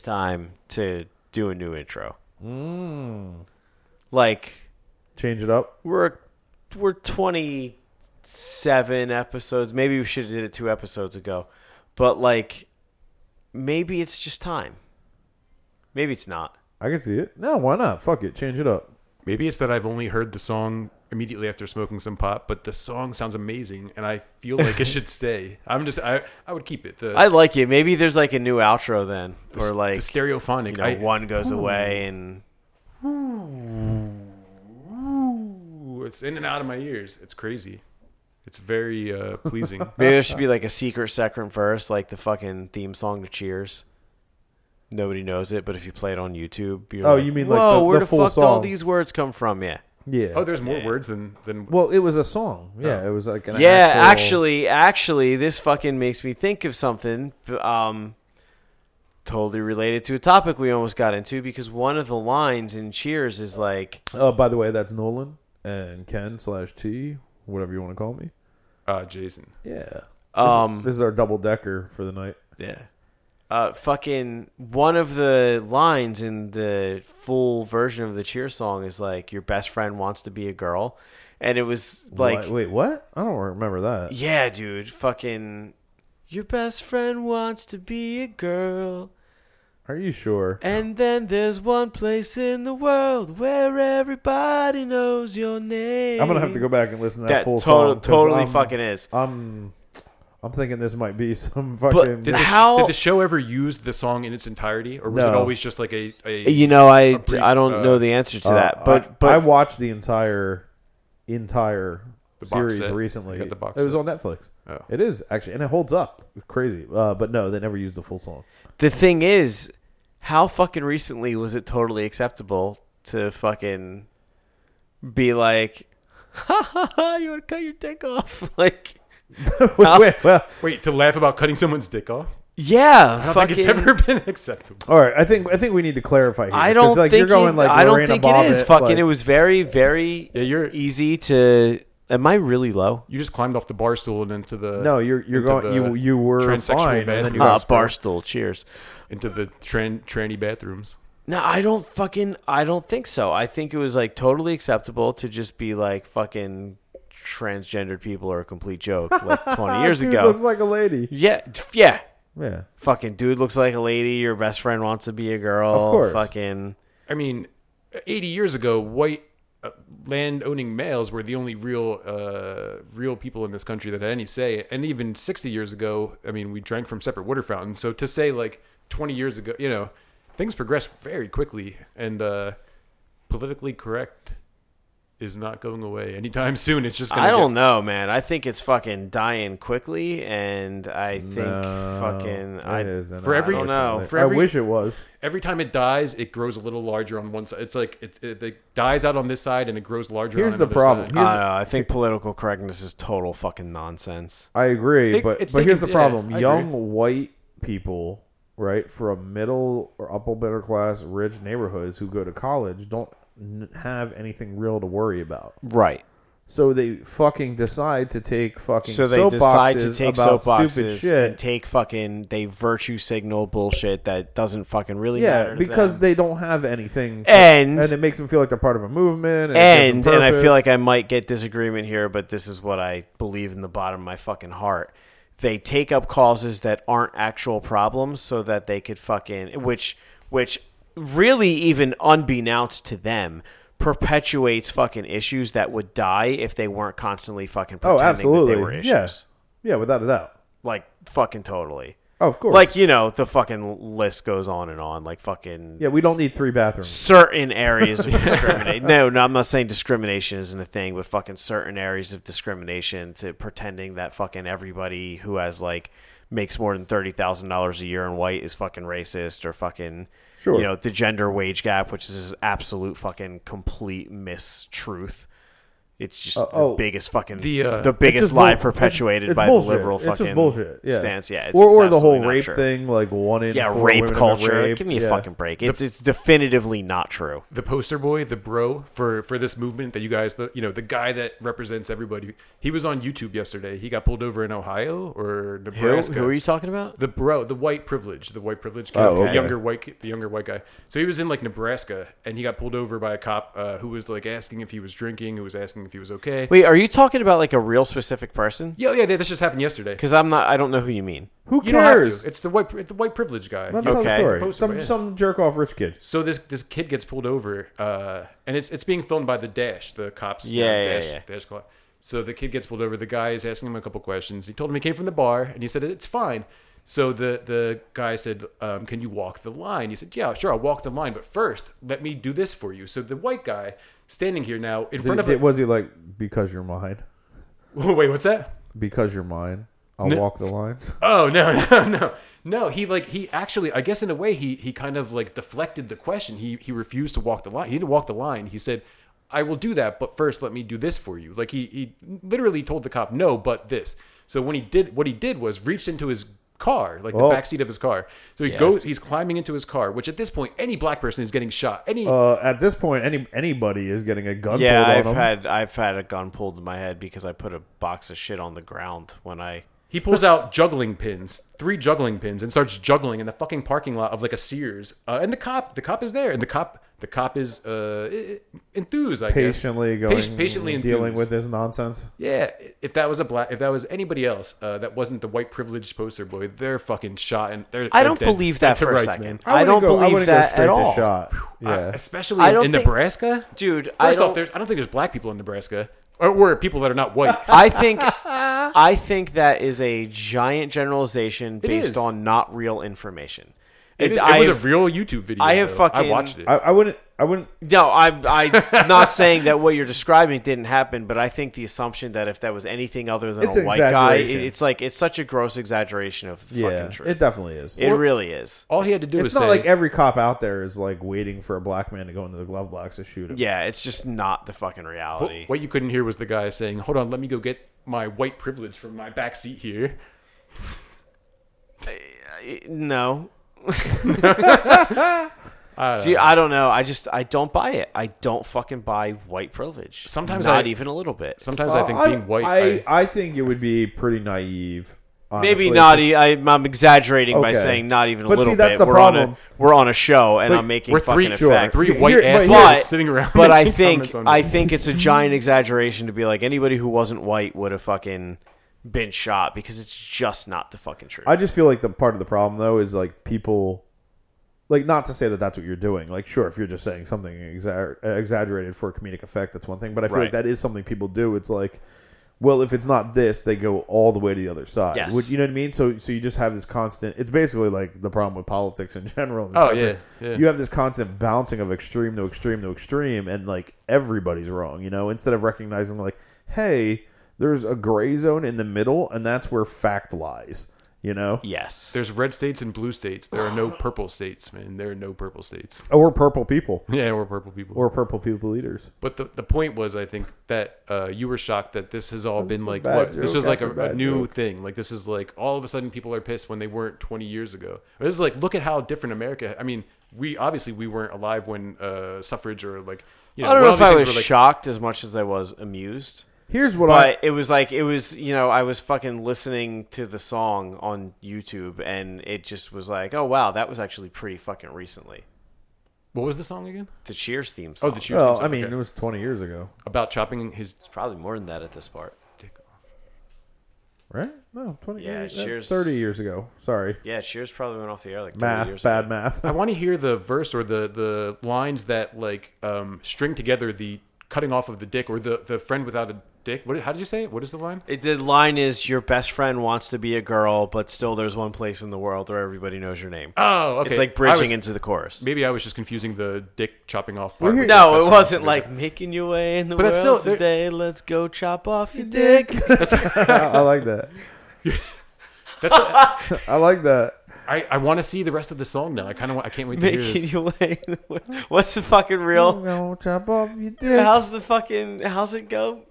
time to do a new intro. Mm. Like Change it up. we're we're twenty seven episodes. Maybe we should have did it two episodes ago, but like maybe it's just time. Maybe it's not. I can see it. No, why not? Fuck it. Change it up. Maybe it's that I've only heard the song immediately after smoking some pot, but the song sounds amazing, and I feel like it should stay. I'm just I I would keep it. The I like it. Maybe there's like a new outro then, the, or like the stereophonic. you know, I, one goes away and it's in and out of my ears. It's crazy. It's very uh, pleasing. maybe there should be like a secret second verse, like the fucking theme song to Cheers. Nobody knows it, but if you play it on YouTube, you're Oh, like, you mean like Whoa, the- where the the, full fuck do all these words come from? Yeah, Yeah. oh, there's more Yeah. words than than. well, it was a song. Yeah, it was like an yeah. actual- Actually, actually, this fucking makes me think of something. Um, totally related to a topic we almost got into because one of the lines in Cheers is like, Oh, by the way, that's Nolan and Ken slash T, whatever you want to call me. Uh, Jason. Yeah. um, This is our double decker for the night. Yeah. Uh, fucking one of the lines in the full version of the cheer song is like, "Your best friend wants to be a girl," and it was like, What? wait, what? I don't remember that. yeah, dude, fucking, your best friend wants to be a girl, Are you sure? and then there's one place in the world where everybody knows your name. I'm gonna have to go back and listen to that, That full total- song. totally I'm- fucking is. I'm, I'm thinking this might be some fucking. Did the, How- did the show ever use the song in its entirety, or was it No. always just like a? a You know, I brief, I don't uh, know the answer to Uh, that, but I, but I watched the entire, entire The box series set? recently. You got the box it was set? on Netflix. Oh. It is actually, and it holds up. It's crazy. Uh, but no, they never used the full song. The thing is, how fucking recently was it totally acceptable to fucking be like, ha ha ha, you want to cut your dick off? like, Wait, well, Wait, to laugh about cutting someone's dick off? yeah, I don't fucking. think it's ever been acceptable. all right. I think I think we need to clarify here. I 'cause, don't like think you're going like I don't Lorena think it is Bobbitt, fucking. like- it was very very Yeah, you're easy to. Am I really low? you just climbed off the bar stool and into the No, you're you're into going. You the you were fine, and then you Ah, got barstool. Cheers. into the tran, tranny bathrooms. No, I don't fucking. I don't think so. I think it was like totally acceptable to just be like fucking transgendered people are a complete joke like 20 years Dude ago. looks like a lady. yeah, yeah. Yeah. Fucking dude looks like a lady. Your best friend wants to be a girl. Of course. Fucking. I mean, 80 years ago, white uh, land owning males were the only real uh, real people in this country that had any say. And even 60 years ago, I mean, we drank from separate water fountains. So to say like 20 years ago, you know, things progress very quickly, and uh, politically correct is not going away anytime soon. It's just gonna I don't get- know, man. I think it's fucking dying quickly, and I think No, fucking. I it isn't, for every- I don't know. unfortunately. for I wish it was. Every time it dies, it grows a little larger on one side. It's like it, it, it dies out on this side and it grows larger. Here's on the problem. side. I, Here's- don't. I think political correctness is total fucking nonsense. I agree, It- but it's but here's the taken- yeah, problem: I young white people, right, from middle or upper middle class, rich neighborhoods who go to college don't n- have anything real to worry about. Right. So they fucking decide to take fucking So they decide to take about stupid shit. and take fucking they virtue signal bullshit that doesn't fucking really matter. yeah, to because them. they don't have anything, to- And- and it makes them feel like they're part of a movement. And, and and I feel like I might get disagreement here, but this is what I believe in the bottom of my fucking heart. They take up causes that aren't actual problems so that they could fucking which which really even unbeknownst to them perpetuates fucking issues that would die if they weren't constantly fucking oh, absolutely, that they were issues. yes, yeah, without a doubt. Like fucking totally. Oh, of course, Like, you know, the fucking list goes on and on. Like fucking yeah, we don't need three bathrooms. certain areas of discrimination. No, no, I'm not saying discrimination isn't a thing, but fucking certain areas of discrimination to pretending that fucking everybody who has like makes more than thirty thousand dollars a year in white is fucking racist or fucking Sure. you know the gender wage gap, which is absolute fucking complete mistruth. It's just Uh, the oh. biggest fucking The, uh, the biggest just lie bull- perpetuated it's by bullshit. the liberal It's fucking just bullshit. Yeah. stance. Yeah, it's, or or the whole rape true. thing, like one in Yeah, four rape women culture. raped. Give me a yeah. fucking break. It's it's definitively not true. the poster boy, the bro for for this movement that you guys, the you know, the guy that represents everybody. He was on YouTube yesterday. He got pulled over in Ohio or Nebraska. who are you talking about? The bro, the white privilege, the white privilege kid, Oh, the younger white, the younger white guy. So he was in like Nebraska, and he got pulled over by a cop uh, who was like asking if he was drinking, who was asking if he was okay. Wait, are you talking about like a real specific person? Yeah, yeah, this just happened yesterday. Because I'm not. I don't know who you mean. Who You don't have cares? to. It's the white, the white privilege guy. Let me You- tell the Okay. story. Post Some yeah. some jerk off rich kid. So this this kid gets pulled over, uh, and it's it's being filmed by the Dash, the cops. you Yeah, know, yeah, Dash, yeah. Dash Club. So the kid gets pulled over. The guy is asking him a couple questions. He told him he came from the bar, and he said it's fine. So the the guy said, um, "Can you walk the line?" He said, "Yeah, sure, I'll walk the line, but first, let me do this for you." So the white guy standing here now in front of it. was he like because you're mine? wait, what's that? Because you're mine, I'll No. walk the lines. Oh no no no no! He like he actually I guess in a way he he kind of like deflected the question. He he refused to walk the line. He didn't walk the line. He said, "I will do that, but first let me do this for you." Like he he literally told the cop no, but this. So when he did what he did was reached into his car, like the Oh. back seat of his car. So he Yeah. goes. He's climbing into his car, which at this point any black person is getting shot. Any Uh, at this point, any anybody is getting a gun Yeah, pulled I've on them. had I've had a gun pulled in my head because I put a box of shit on the ground when I. He pulls out juggling pins, three juggling pins, and starts juggling in the fucking parking lot of like a Sears. Uh, and the cop, the cop is there, and the cop, the cop is uh, i- i- enthused. I patiently guess. going, Patient- patiently dealing enthused. with this nonsense. Yeah, if that was a black, if that was anybody else, uh, that wasn't the white privileged poster boy, they're fucking shot and they're. I they're don't dead- believe that to for a second. man. I, don't go, believe wouldn't that go straight at to all. shot. Yeah, Uh, especially I in, don't in think- Nebraska, Dude, I First don't. off, there's, I don't think there's black people in Nebraska, or, or people that are not white. I think I think that is a giant generalization based is. on not real information. It, is, it I was a real YouTube video. I have though. fucking- I watched it. I, I wouldn't. I wouldn't. No, I'm I'm not saying that what you're describing didn't happen, but I think the assumption that if that was anything other than It's a white guy, it- it's like it's such a gross exaggeration of the Yeah, fucking truth. it definitely is. It really is. All he had to do it's was not say, like every cop out there is like waiting for a black man to go into the glove box to shoot him. Yeah, it's just not the fucking reality. What, what you couldn't hear was the guy saying, "Hold on, let me go get my white privilege from my back seat here." Uh, no. Uh, See, I don't know. I just I don't buy it. I don't fucking buy white privilege. Sometimes not I- even a little bit. sometimes I think being white. I, I, I think it would be pretty naive. Maybe not. not. 'cause- e- I, I'm exaggerating by Okay. saying not even a But little see, that's bit. the we're On problem. a, we're on a show, and But I'm making we're fucking three, Sure. effect. three Here- white here- assholes but sitting around. But I making think comments on I this. think it's a giant exaggeration to be like anybody who wasn't white would have fucking been shot because it's just not the fucking truth. I just feel like the part of the problem though is like people, like not to say that that's what you're doing. Like sure, if you're just saying something exa- exaggerated for a comedic effect, that's one thing. But I feel like that is something people do. It's like, well, if it's not this, they go all the way to the other side. Yes. Which, you know what I mean? So so you just have this constant. It's basically like the problem with politics in general. This Oh, constant- yeah, yeah. You have this constant bouncing of extreme to extreme to extreme, and like everybody's wrong. You know, instead of recognizing like, hey. There's a gray zone in the middle, and that's where fact lies. You know, yes. There's red states and blue states. There are no purple states, man. There are no purple states. Oh, we're purple people. Yeah, we're purple people. We're purple people leaders. But the, the point was, I think that uh, you were shocked that this has all been like bad what this joke was like a, after a bad new joke. thing. Like this is like all of a sudden people are pissed when they weren't 20 years ago. This is like look at how different America. I mean, we obviously we weren't alive when uh, suffrage or like you know. I don't when know all if these I things was were, like, shocked as much as I was amused. Here's what but I it was like it was you know I was fucking listening to the song on YouTube and it just was like oh wow that was actually pretty fucking recently What was the song again? the Cheers theme song Oh, the Cheers. well, song, I mean, okay. it was 20 years ago, about chopping his it's probably more than that at this part dick off. right? No, 20 Yeah, years. uh, Cheers- 30 years ago. Sorry, yeah Cheers probably went off the air like 30 math, years bad ago. math. I want to hear the verse or the the lines that like um, string together the cutting off of the dick or the the friend without a dick. What? How did you say it? What is the line? It, the line is your best friend wants to be a girl but still there's one place in the world where everybody knows your name Oh, okay. it's like bridging was- into the chorus Maybe I was just confusing the dick chopping off part. here- no it wasn't friend. like making your way in the But world that's still- there- today let's go chop off your dick I like that. That's a, I like that. I, I want to see the rest of the song now. I kind of I can't wait to hear making this. your way in the world. what's the fucking real I'm gonna chop off your dick. How's the fucking how's it go?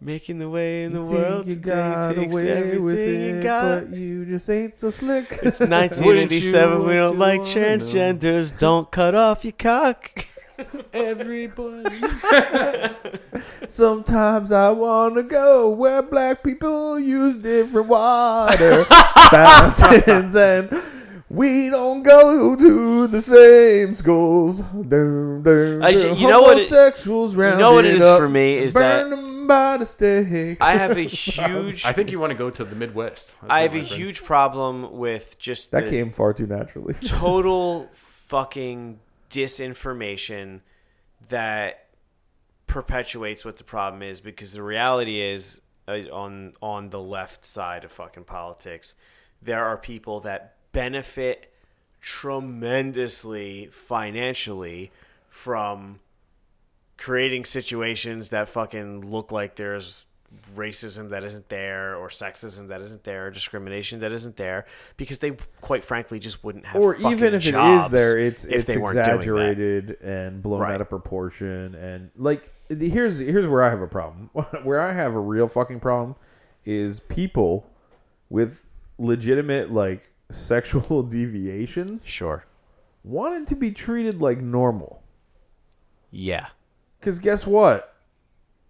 Making the way in the you world. you today got takes away with everything you it, got. but you just ain't so slick. It's 1987. We Wouldn't don't you like wanna transgenders. Don't cut off your cock. Everybody. Sometimes I wanna go where black people use different water fountains and we don't go to the same schools. Dun, dun, Actually, dun. you know what it- Homosexuals You know what it rounded is up, for me is burn that them by the stake. I have a huge, I think you want to go to the Midwest. That's I have a my friend- huge problem with just that the came far too naturally. total fucking disinformation that perpetuates what the problem is because the reality is uh, on on the left side of fucking politics there are people that benefit tremendously financially from creating situations that fucking look like there's racism that isn't there or sexism that isn't there or discrimination that isn't there because they quite frankly just wouldn't have or even if it is there, it's it's they weren't doing that. exaggerated and blown Right. out of proportion. And like, the- here's here's where I have a problem. where I have a real fucking problem is people with legitimate like sexual deviations Sure. wanted to be treated like normal. Yeah. Because guess what?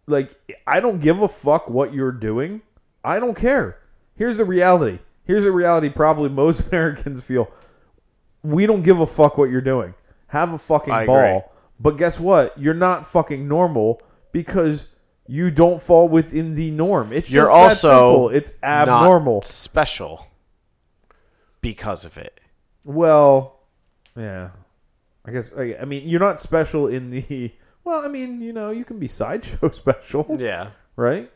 Like, I don't give a fuck what you're doing. I don't care. Here's the reality. Here's the reality probably most Americans feel. We don't give a fuck what you're doing. Have a fucking I agree. ball. But guess what? You're not fucking normal because you don't fall within the norm. It's You're just that also simple. It's abnormal. Not special because of it. Well, yeah. I guess I, I mean you're not special in the well, I mean, you know, you can be sideshow special, Yeah. right?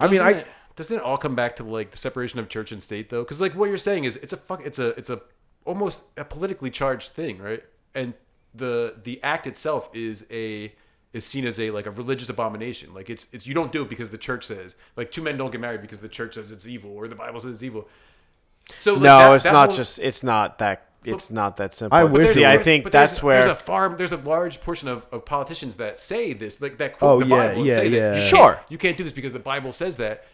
I mean, Doesn't I it- doesn't it all come back to like the separation of church and state though? Because like what you're saying is it's a fuck, it's a it's a almost a politically charged thing, right? And the the act itself is a is seen as a like a religious abomination. Like it's it's you don't do it because the church says like two men don't get married because the church says it's evil or the Bible says it's evil. So like, no, that- it's that not whole- just it's not that it's not that simple. I But wish see, I think but that's there's, where there's a farm. There's a large portion of, of politicians that say this, like that quote Oh, the yeah, Bible and yeah, say that yeah. you can't- Sure. you can't do this because the Bible says that.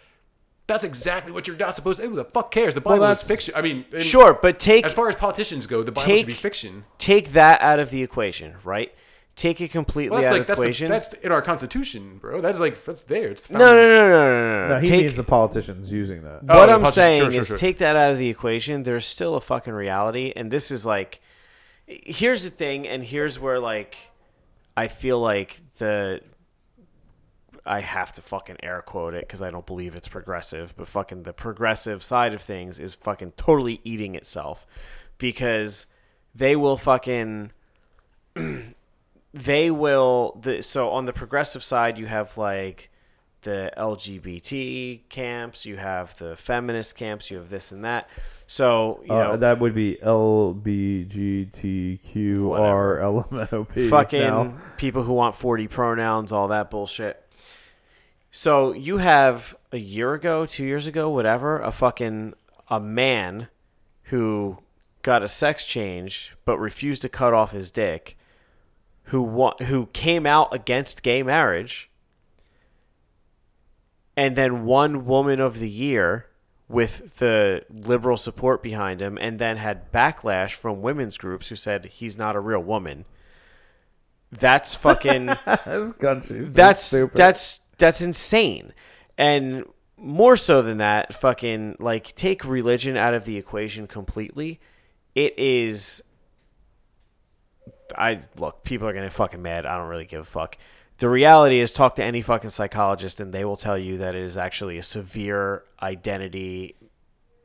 That's exactly what you're not supposed to. Who the fuck cares? The Bible is that's- fiction. I mean, Sure, but take As far as politicians go, the Bible take should be fiction. take that out of the equation, right? Take it completely Well, that's out like of the that's, the, equation. that's in our Constitution, bro. That's like that's there. It's no, no, no, no, no, no, no. no, he take, means the politicians using that. Oh, what yeah, I'm saying Sure, sure, is sure. take that out of the equation. There's still a fucking reality, and this is like, here's the thing, and here's where like, I feel like the, I have to fucking air quote it because I don't believe it's progressive, but fucking the progressive side of things is fucking totally eating itself, because they will fucking. they will the so on the progressive side you have like the LGBT camps, you have the feminist camps, you have this and that. So you Uh, know, that would be L B G T Q R L M N O P. fucking now. people who want 40 pronouns, all that bullshit. So you have a year ago, two years ago, whatever, a fucking a man who got a sex change but refused to cut off his dick, who wa- who came out against gay marriage, and then won Woman of the Year with the liberal support behind him, and then had backlash from women's groups who said he's not a real woman. That's fucking. this country is so that's stupid. that's that's insane and more so than that fucking like take religion out of the equation completely it is i look people are gonna fucking mad i don't really give a fuck the reality is talk to any fucking psychologist and they will tell you that it is actually a severe identity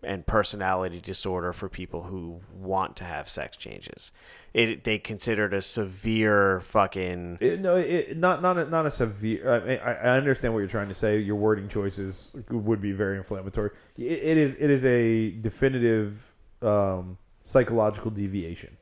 and personality disorder for people who want to have sex changes. It they consider it a severe fucking It, no, it, not not a, not a severe. I I understand what you're trying to say. Your wording choices would be very inflammatory. It, it is it is a definitive um, psychological deviation.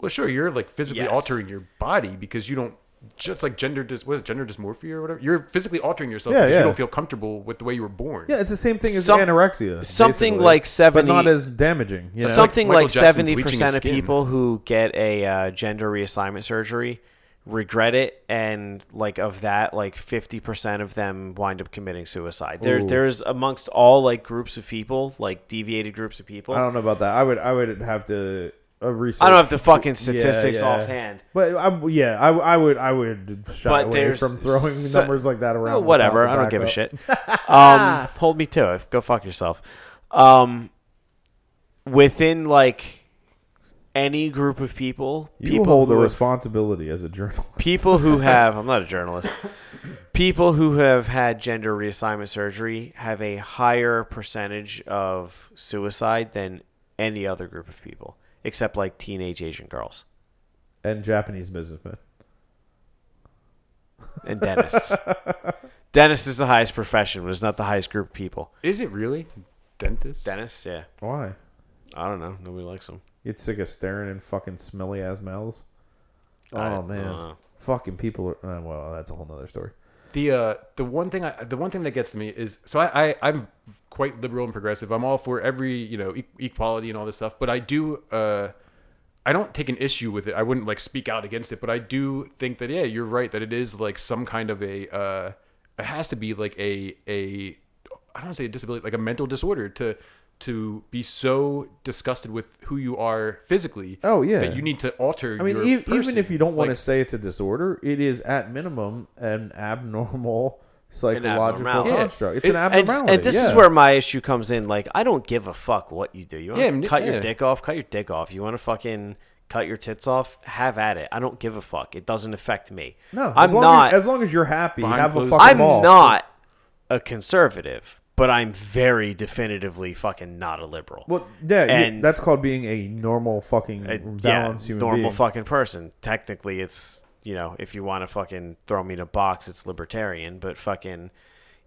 Well, sure, you're like physically Yes. altering your body because you don't. Just like gender, dis, what is it, gender dysmorphia or whatever. You're physically altering yourself Yeah, because yeah. you don't feel comfortable with the way you were born. Yeah, it's the same thing as Some- anorexia. something basically, like but not as damaging. You know? something like seventy bleaching his percent of people who get a uh, gender reassignment surgery regret it and like of that like 50% of them wind up committing suicide there Ooh. there's amongst all like groups of people like deviated groups of people I don't know about that. I would I would have to uh, research. I don't have the fucking statistics yeah. offhand But I, yeah, I, I would I would shy But away from throwing so- numbers like that around. Well, whatever. I don't give a shit. Um, hold me to it. Go fuck yourself. Um, within like any group of people, You people hold the responsibility as a journalist. people who have I'm not a journalist. People who have had gender reassignment surgery have a higher percentage of suicide than any other group of people, except like teenage Asian girls and Japanese businessmen. and dentists. dentists is the highest profession, but it's not the highest group of people. Is it really? Dentist? Dentists, yeah. Why? I don't know. Nobody likes them. You get sick of staring in fucking smelly ass mouths. Oh I- I man, don't fucking people are. Uh, well, that's a whole nother story. The uh, the one thing I the one thing that gets to me is so I, I I'm quite liberal and progressive. I'm all for every you know e- equality and all this stuff, but I do uh, I don't take an issue with it. I wouldn't like speak out against it, but I do think that yeah, you're right that it is like some kind of a uh, it has to be like a a I don't want to say a disability like a mental disorder to to be so disgusted with who you are physically. Oh, yeah. that you need to alter. I mean, e- even if you don't want Like, to say it's a disorder, it is at minimum an abnormal psychological abnormality. construct. It's It- an And, abnormality. and this yeah. is where my issue comes in. Like, I don't give a fuck what you do. You want Yeah, to m- cut your dick off? Cut your dick off. You want to fucking cut your tits off? Have at it. I don't give a fuck. It doesn't affect me. no. I'm as long not. as, as long as you're happy, Behind have a closed- fucking I'm ball. not a conservative, but I'm very definitively fucking not a liberal. Well, yeah, you- And- that's called being a normal fucking uh, A- balanced human normal being. fucking person. Technically, it's you know, if you want to fucking throw me in a box, it's libertarian. But fucking,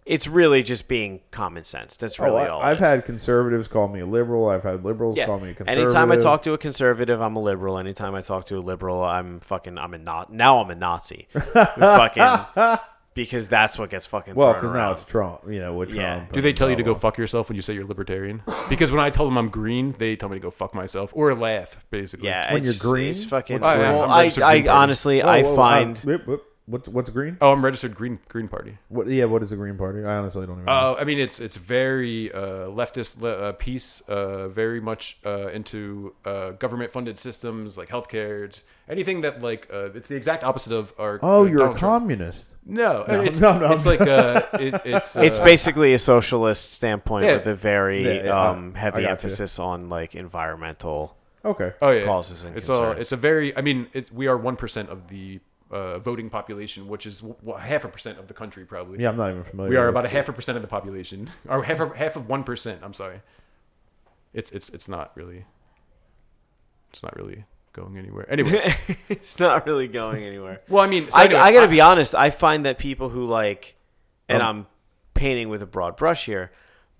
it's really just being common sense. That's Oh, really I, all. I've had conservatives call me a liberal. I've had liberals Yeah. call me a conservative. Anytime I talk to a conservative, I'm a liberal. Anytime I talk to a liberal, I'm fucking. I'm a not. Now I'm a Nazi. fucking because that's what gets fucking. well, because because now it's Trump. You know, with Yeah. Trump. Do they and tell you to blah, go fuck yourself when you say you're libertarian? Because when I tell them I'm green, they tell me to go fuck myself or laugh, basically. yeah. When you're it's- green? it's fucking. What's green? well, I'm I, registered I Green Party. honestly, blah. I Whoa, whoa, find. uh, whip, whip. what's what's green? Oh, I'm registered Green Green Party. What? Yeah, what is the Green Party? I honestly don't even. know. Uh, I mean, it's it's very uh, leftist le- uh, piece, uh, very much uh, into uh, government funded systems like healthcare, it's anything that like uh, it's the exact opposite of our. oh, uh, you're Donald a Trump. communist. No, No, it's, no, no. it's like uh, it, it's uh, It's basically a socialist standpoint Yeah. with a very Yeah, yeah, um, I- I heavy got you. emphasis on like environmental. Okay. oh yeah, causes and it's all concerns. it's a very. I mean, it, we are one percent of the uh, voting population, which is w- half a percent of the country, probably. Yeah, I'm not even familiar. We are with about a half a percent of the population, or half of half of one percent. I'm sorry. It's it's it's not really. It's not really going anywhere. Anyway, it's not really going anywhere. well, I mean, so I, anyway, I got to be honest. I find that people who like, and Um, I'm painting with a broad brush here,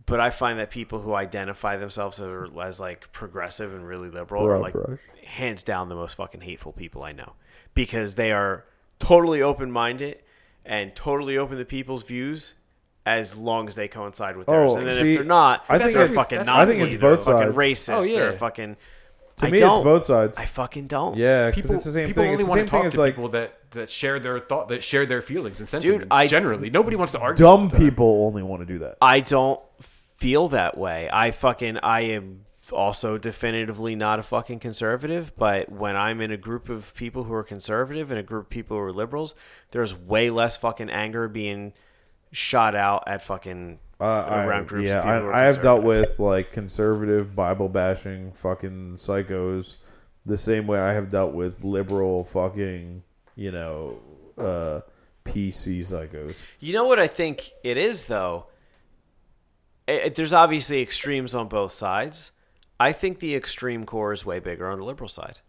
but I find that people who identify themselves as, as like progressive and really liberal are like brush. hands down the most fucking hateful people I know because they are totally open minded and totally open to people's views. As long as they coincide with theirs, Oh, and then see, if they're not, I think they're it's- fucking I think it's they're both fucking sides. racist. Oh, yeah. They're fucking. To I me, it's don't. both sides. I fucking don't. yeah, because it's the same people thing. only It's the want same to talk thing. It's to like people that that share their thought, that share their feelings and sentiments. Dude, I- generally, nobody wants to argue. dumb all the people only want to do that. I don't feel that way. I fucking I am also definitively not a fucking conservative, but when I'm in a group of people who are conservative and a group of people who are liberals, there's way less fucking anger being shot out at fucking Uh, I, yeah, I, I have dealt with like conservative Bible bashing fucking psychos the same way I have dealt with liberal fucking you know uh, PC psychos. You know what I think it is though. It, it- there's obviously extremes on both sides. I think the extreme core is way bigger on the liberal side.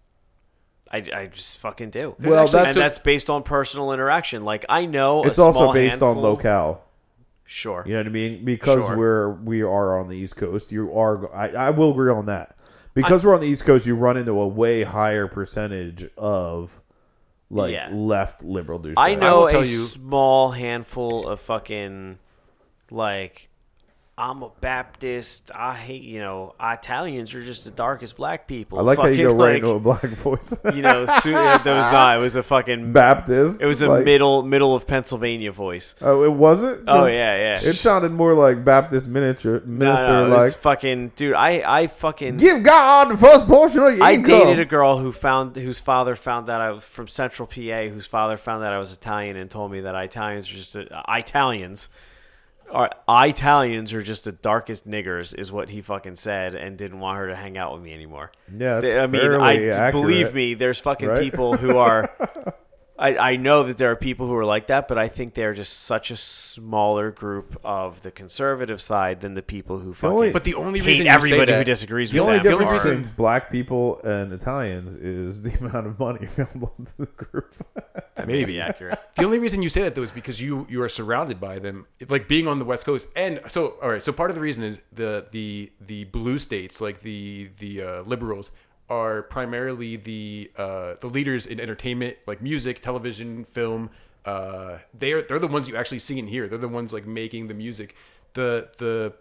I, I just fucking do. Well, that's and that's- that's based on personal interaction. Like I know It's a also based on locale. Sure. You know what I mean? Because Sure. we're we are on the East Coast, you are. go- I, I will agree on that. Because we're on the East Coast, you run into a way higher percentage of like Yeah. left liberal douchebags. I know will tell a you- small handful of fucking like I'm a Baptist. I hate, you know, Italians are just the darkest black people. I like how you go Fucking, right like, into a black voice. you know, su- it was not. It was a fucking. Baptist. It was a like- middle middle of Pennsylvania voice. Oh, it wasn't. Oh yeah, yeah. It sounded more like Baptist minister No, minister, no, was like fucking dude. I I fucking give God the first portion of your I income. dated a girl who found whose father found that I was from Central PA, whose father found that I was Italian and told me that Italians are just uh, Italians are Italians are just the darkest niggers is what he fucking said and didn't want her to hang out with me anymore. Yeah, that's I mean, I accurate. believe me. There's fucking right? people who are. I, I know that there are people who are like that, but I think they're just such a smaller group of the conservative side than the people who fucking only- But the only hate reason you say everybody who that- disagrees The with only them. difference only are- reason- between black people and Italians is the amount of money available to the group. Maybe accurate. The only reason you say that though is because you you are surrounded by them, like being on the West Coast. And so, all right. So part of the reason is the the the blue states, like the the uh, liberals, are primarily the uh, the leaders in entertainment, like music, television, film. Uh, they are they're the ones you actually see and hear. They're the ones like making the music. The the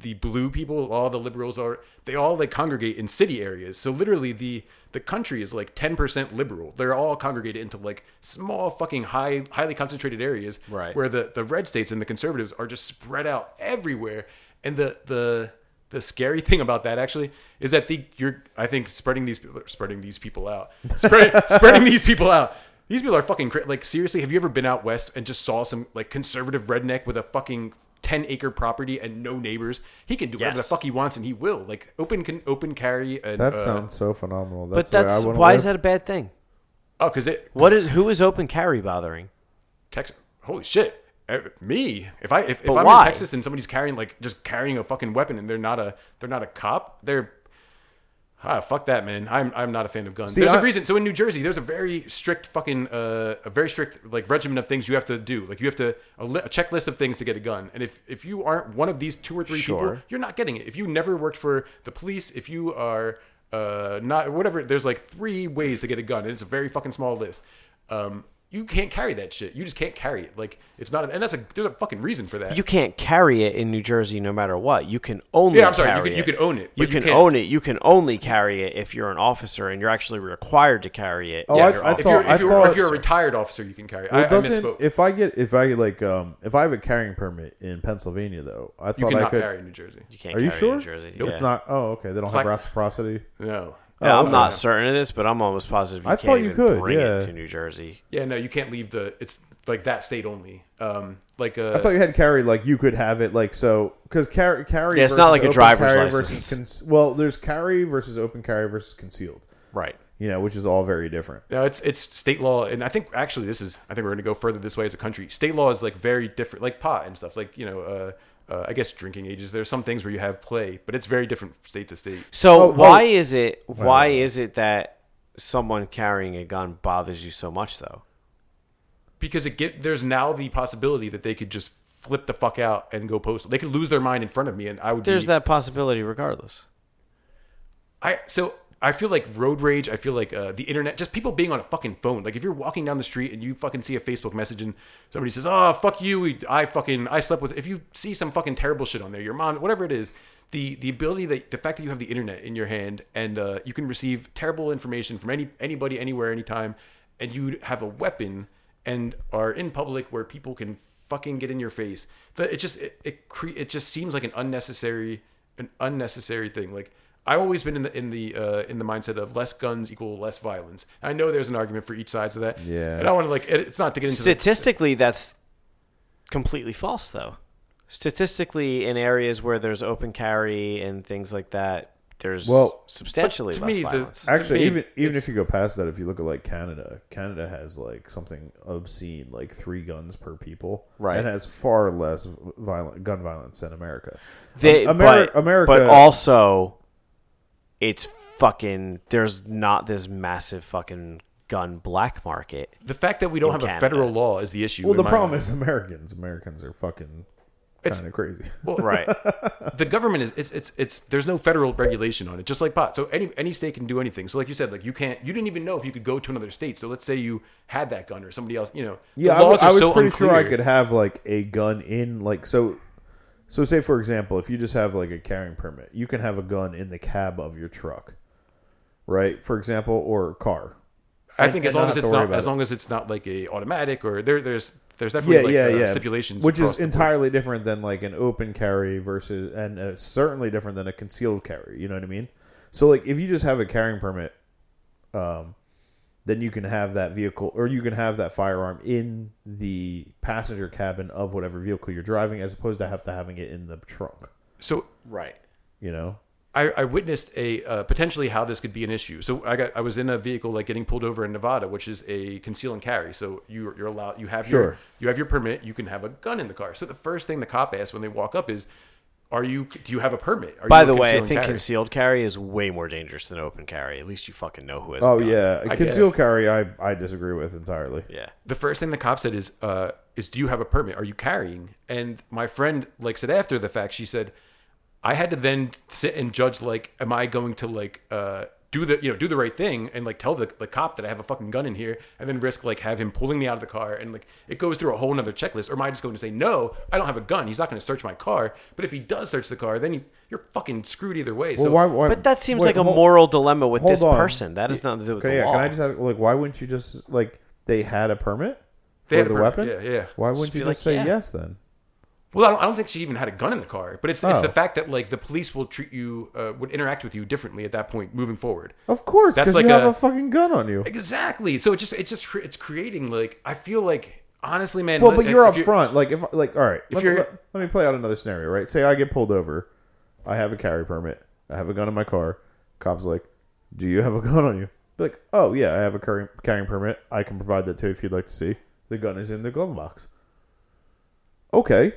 the blue people, all the liberals are they all like congregate in city areas. So literally the the country is like 10% liberal. They're all congregated into like small fucking high highly concentrated areas Right. where the the red states and the conservatives are just spread out everywhere. And the the the scary thing about that actually is that the you're I think spreading these spreading these people out. Spreading spreading these people out. These people are fucking cra- like seriously. Have you ever been out west and just saw some like conservative redneck with a fucking ten acre property and no neighbors? He can do whatever Yes. the fuck he wants and he will. Like open can open carry and That uh, sounds so phenomenal. But That's the way that's I wanna why live. is that a bad thing? oh because it What is who is open carry bothering? Texas. Holy shit. Me, if i if, if i'm why? in Texas and somebody's carrying like just carrying a fucking weapon and they're not a they're not a cop, they're ah fuck that man. I'm I'm not a fan of guns. See, there's I- a reason. So in New Jersey, there's a very strict fucking uh a very strict like regimen of things you have to do. Like you have to a, li- a checklist of things to get a gun. And if if you aren't one of these two or three Sure. people, you're not getting it. If you never worked for the police, if you are uh not whatever, there's like three ways to get a gun, and it's a very fucking small list. Um, you can't carry that shit. You just can't carry it. Like it's not, and that's a there's a fucking reason for that. You can't carry it in New Jersey no matter what. You can only Yeah, I'm sorry, you can- you can own it, You you can can't- own it. You can only carry it if you're an officer and you're actually required to carry it. Oh, if I- you're I off- if thought- you're if, you're, thought- if you're a retired officer, you can carry. it. Well, I, I doesn't misspoke. if I get if I like um if I have a carrying permit in Pennsylvania though I you thought I could. carry in New Jersey. you can't Are you sure? in New Jersey. Nope. Yeah. It's not. Oh, okay. They don't Like- have reciprocity. No. Yeah, Oh, I'm okay. not certain of this, but I'm almost positive you I can't thought you even could, bring yeah. it to New Jersey. Yeah, no, you can't leave the. It's like that state only. Um, like uh, I thought you had carry like you could have it like so because carry carry. Yeah, it's not versus like a open driver's carry license. Versus con- well, there's carry versus open carry versus concealed. Right. You know, which is all very different. No, it's it's state law, and I think actually this is. I think we're going to go further this way as a country. State law is like very different, like pot and stuff. Like you know, uh, uh, I guess drinking ages. There's some things where you have play, but it's very different state to state. So Oh, why oh. is it why is it that someone carrying a gun bothers you so much though? Because it get there's now the possibility that they could just flip the fuck out and go postal. They could lose their mind in front of me, and I would. There's be, that possibility regardless. I so I feel like road rage. I feel like uh, the internet, just people being on a fucking phone. Like if you're walking down the street and you fucking see a Facebook message and somebody says, "Oh fuck you," I fucking I slept with. If you see some fucking terrible shit on there, your mom, whatever it is, the the ability that the fact that you have the internet in your hand and uh, you can receive terrible information from any anybody anywhere anytime, and you have a weapon and are in public where people can fucking get in your face. That it just it it, cre- it just seems like an unnecessary an unnecessary thing. Like I've always been in the in the uh, in the mindset of less guns equal less violence. I know there's an argument for each sides of that. Yeah. and I want to like it's not to get into the, Statistically, that's completely false, though. Statistically, in areas where there's open carry and things like that, there's Well, substantially to less me, the- violence. To Actually, me, even even if you go past that, if you look at like Canada, Canada has like something obscene, like three guns per people, Right. and has far less violent gun violence than America. They, Um, Ameri- but, America- but also, it's fucking. There's not this massive fucking gun black market. the fact that we don't in have a federal law is the issue. Well, the problem mind. is Americans. Americans are fucking It's- kind of crazy. Well, Right. the government is it's it's it's there's no federal regulation on it, just like pot. So any any state can do anything. So like you said, like you can't you didn't even know if you could go to another state. So let's say you had that gun or somebody else, you know. Yeah, the I laws was, I was so pretty sure I could have like a gun in like so. So, say for example, if you just have like a carrying permit, you can have a gun in the cab of your truck, right? For example, or car. I And- think as long as it's not as it. long as it's not like a automatic or there there's there's Yeah, definitely like yeah, uh, yeah. stipulations which is entirely different than like an open carry versus, and uh, certainly different than a concealed carry. You know what I mean? So, like, if you just have a carrying permit, um, then you can have that vehicle or you can have that firearm in the passenger cabin of whatever vehicle you're driving, as opposed to have to having it in the trunk. So Right. You know? I, I witnessed a uh, potentially how this could be an issue. So I got I was in a vehicle like getting pulled over in Nevada, which is a conceal and carry. So you you're allowed you have your you have your permit. You can have a gun in the car. So the first thing the cop asks when they walk up is, "Are you do you have a permit?" Are By you the way, I think carry? concealed carry is way more dangerous than open carry. At least you fucking know who has. a Oh gun. yeah, I concealed guess. carry. I I disagree with entirely. Yeah. the first thing the cop said is uh is do you have a permit are you carrying and my friend like said after the fact she said i had to then sit and judge like am i going to like uh do the you know do the right thing and like tell the, the cop that i have a fucking gun in here and then risk like have him pulling me out of the car and like it goes through a whole nother checklist or am i just going to say no i don't have a gun he's not going to search my car but if he does search the car then you, you're fucking screwed either way Well, so why, why, But that seems wait, like a hold- moral dilemma with this on. person. that is has nothing to do with Okay, the yeah. law. Can I just ask, like, why wouldn't you just like they had a permit for They had a the permit, weapon? yeah, yeah. Why wouldn't be you like, just say yeah. yes then? Well, I don't, I don't think she even had a gun in the car, but it's, it's Oh. the fact that like the police will treat you, uh, would interact with you differently at that point moving forward. Of course, That's because like you have a- a fucking gun on you. Exactly. So it just it's just it's creating like I feel like honestly, man. Well, but you're if up front. Like if like all right, let, me, you're- let, let me play out another scenario. Right, say I get pulled over, I have a carry permit, I have a gun in my car. Cops like, do you have a gun on you? Be like, oh yeah, I have a carrying carrying permit. I can provide that too if you'd like to see. The gun is in the glove box. Okay,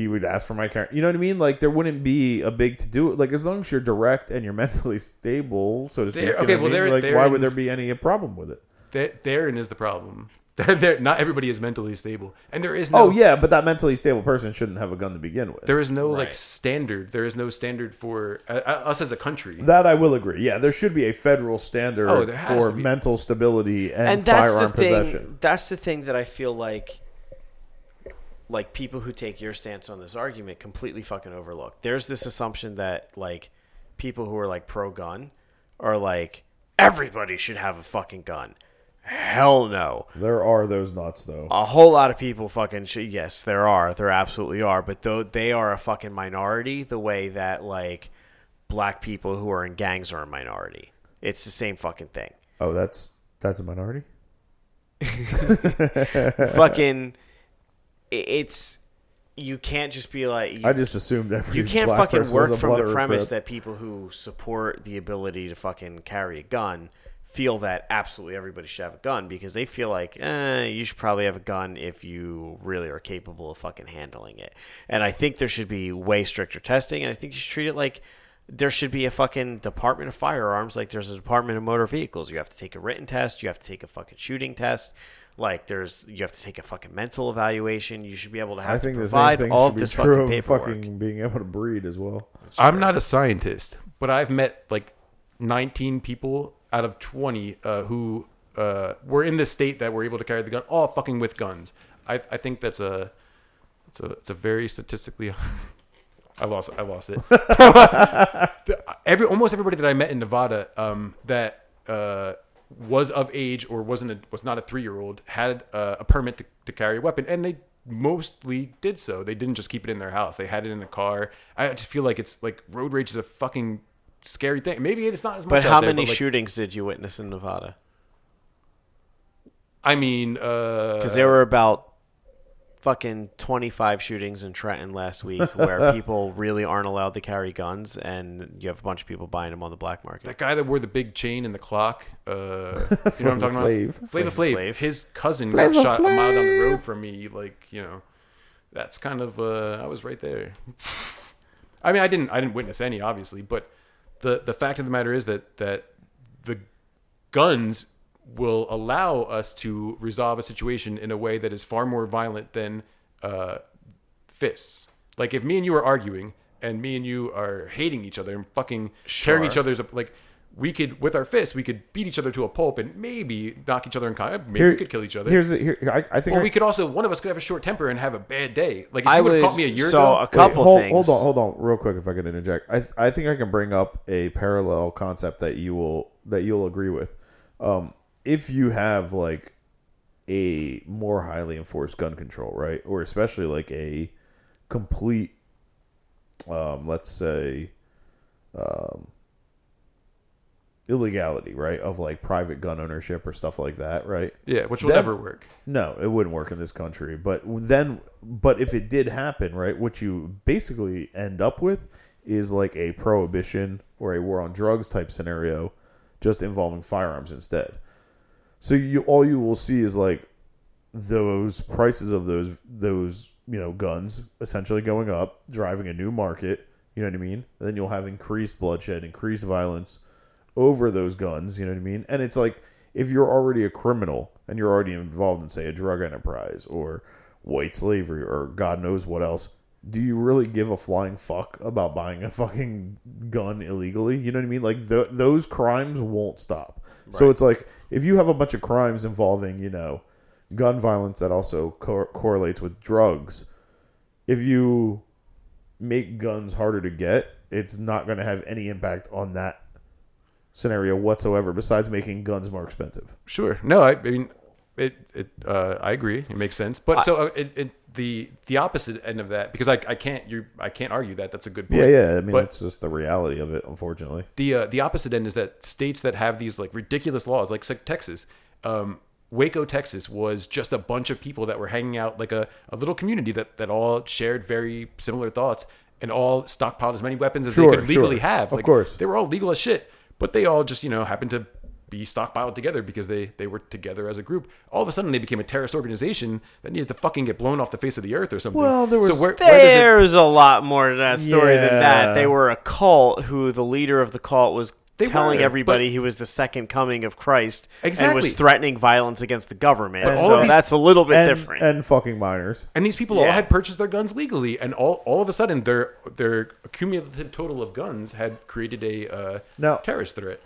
he would ask for my carry. You know what I mean? Like there wouldn't be a big to do. Like as long as you're direct and you're mentally stable, so to speak. There- you know okay, what I well, mean? like there why in- would there be any problem with it? That therein is the problem. not everybody is mentally stable, and there is no. Oh yeah, but that mentally stable person shouldn't have a gun to begin with. There is no like standard. There is no standard for uh, uh, us as a country. That I will agree. Yeah, there should be a federal standard Oh, for mental stability and, and that's firearm the thing. possession. That's the thing that I feel like, like people who take your stance on this argument completely fucking overlook. There's this assumption that like people who are like pro gun are like everybody should have a fucking gun. Hell no. There are those nuts though. A whole lot of people fucking should. Yes, there are. There absolutely are. But though they are a fucking minority, the way that like black people who are in gangs are a minority. It's the same fucking thing. Oh, that's that's a minority. fucking it's you can't just be like you, I just assumed every you can't fucking work from the blood or a premise that people who support the ability to fucking carry a gun feel that absolutely everybody should have a gun because they feel like eh, you should probably have a gun if you really are capable of fucking handling it. And I think there should be way stricter testing, and I think you should treat it like there should be a fucking department of firearms, like there's a department of motor vehicles. You have to take a written test, you have to take a fucking shooting test. Like there's, you have to take a fucking mental evaluation. You should be able to have I think to the same thing all should of be this true fucking of paperwork. fucking being able to breed as well. I'm not a scientist, but I've met like 19 people out of 20 uh, who uh, were in this state that were able to carry the gun, all fucking with guns. I, I think that's a it's a it's a very statistically. I lost I lost it. Every almost everybody that I met in Nevada um, that uh, was of age or wasn't a, was not a three year old had uh, a permit to, to carry a weapon, and they mostly did so. They didn't just keep it in their house; they had it in the car. I just feel like it's like road rage is a fucking scary thing. Maybe it's not as much. But how there, many like, shootings did you witness in Nevada? I mean, because Because there were about fucking 25 shootings in Trenton last week where people really aren't allowed to carry guns and you have a bunch of people buying them on the black market. that guy that wore the big chain and the clock. Uh, you know what I'm talking Flav. about? Flavor Flav. Flav. His cousin Flavor got shot a mile down the road from me. Like you know, that's kind of. Uh, I was right there. I mean, I didn't. I didn't witness any, obviously, but the the fact of the matter is that that the guns will allow us to resolve a situation in a way that is far more violent than uh, fists. Like if me and you are arguing and me and you are hating each other and fucking tearing each other's like we could with our fists we could beat each other to a pulp and maybe knock each other in con- maybe Here- we could kill each other. Here's the- here. I, I think. or I, we could also one of us could have a short temper and have a bad day. Like if I you would have would- caught me a year so ago, a Wait, couple hold, things. hold on, hold on, real quick. If I could interject, I th- I think I can bring up a parallel concept that you will that you'll agree with. Um, if you have like a more highly enforced gun control, right, or especially like a complete, um, let's say, um, illegality, right, of like private gun ownership or stuff like that, right? yeah, which will Then- never work. No, it wouldn't work in this country. But then, but if it did happen, right, what you basically end up with is like a prohibition or a war on drugs type scenario, just involving firearms instead. So you all you will see is like those prices of those those you know guns essentially going up, driving a new market. You know what I mean? And then you'll have increased bloodshed, increased violence over those guns. You know what I mean? And it's like if you're already a criminal and you're already involved in say a drug enterprise or white slavery or God knows what else. Do you really give a flying fuck about buying a fucking gun illegally? You know what I mean? Like th- those crimes won't stop. So it's like if you have a bunch of crimes involving, you know, gun violence that also co- correlates with drugs, if you make guns harder to get, it's not going to have any impact on that scenario whatsoever. Besides making guns more expensive. Sure. No, I, I mean, it. It. Uh, I agree. It makes sense. But so uh, it, it, the the opposite end of that, because I, I can't you I can't argue that. That's a good point. Yeah, yeah. I mean, But- that's just the reality of it, unfortunately. The uh, the opposite end is that states that have these like ridiculous laws, like, like Texas, um, Waco, Texas, was just a bunch of people that were hanging out like a, a little community that that all shared very similar thoughts and all stockpiled as many weapons as Sure, they could legally sure. have. Of course. they were all legal as shit, but they all just you know happened to be stockpiled together because they they were together as a group. All of a sudden, they became a terrorist organization that needed to fucking get blown off the face of the earth or something. Well, there was- so where, where it, There's a lot more to that story than that. They were a cult who the leader of the cult was They telling were, everybody but- he was the second coming of Christ and Exactly. was threatening violence against the government. But all so these- that's a little bit And, different. and fucking minors. And these people all had purchased their guns legally, and all, all of a sudden their their cumulative total of guns had created a uh, Now- terrorist threat.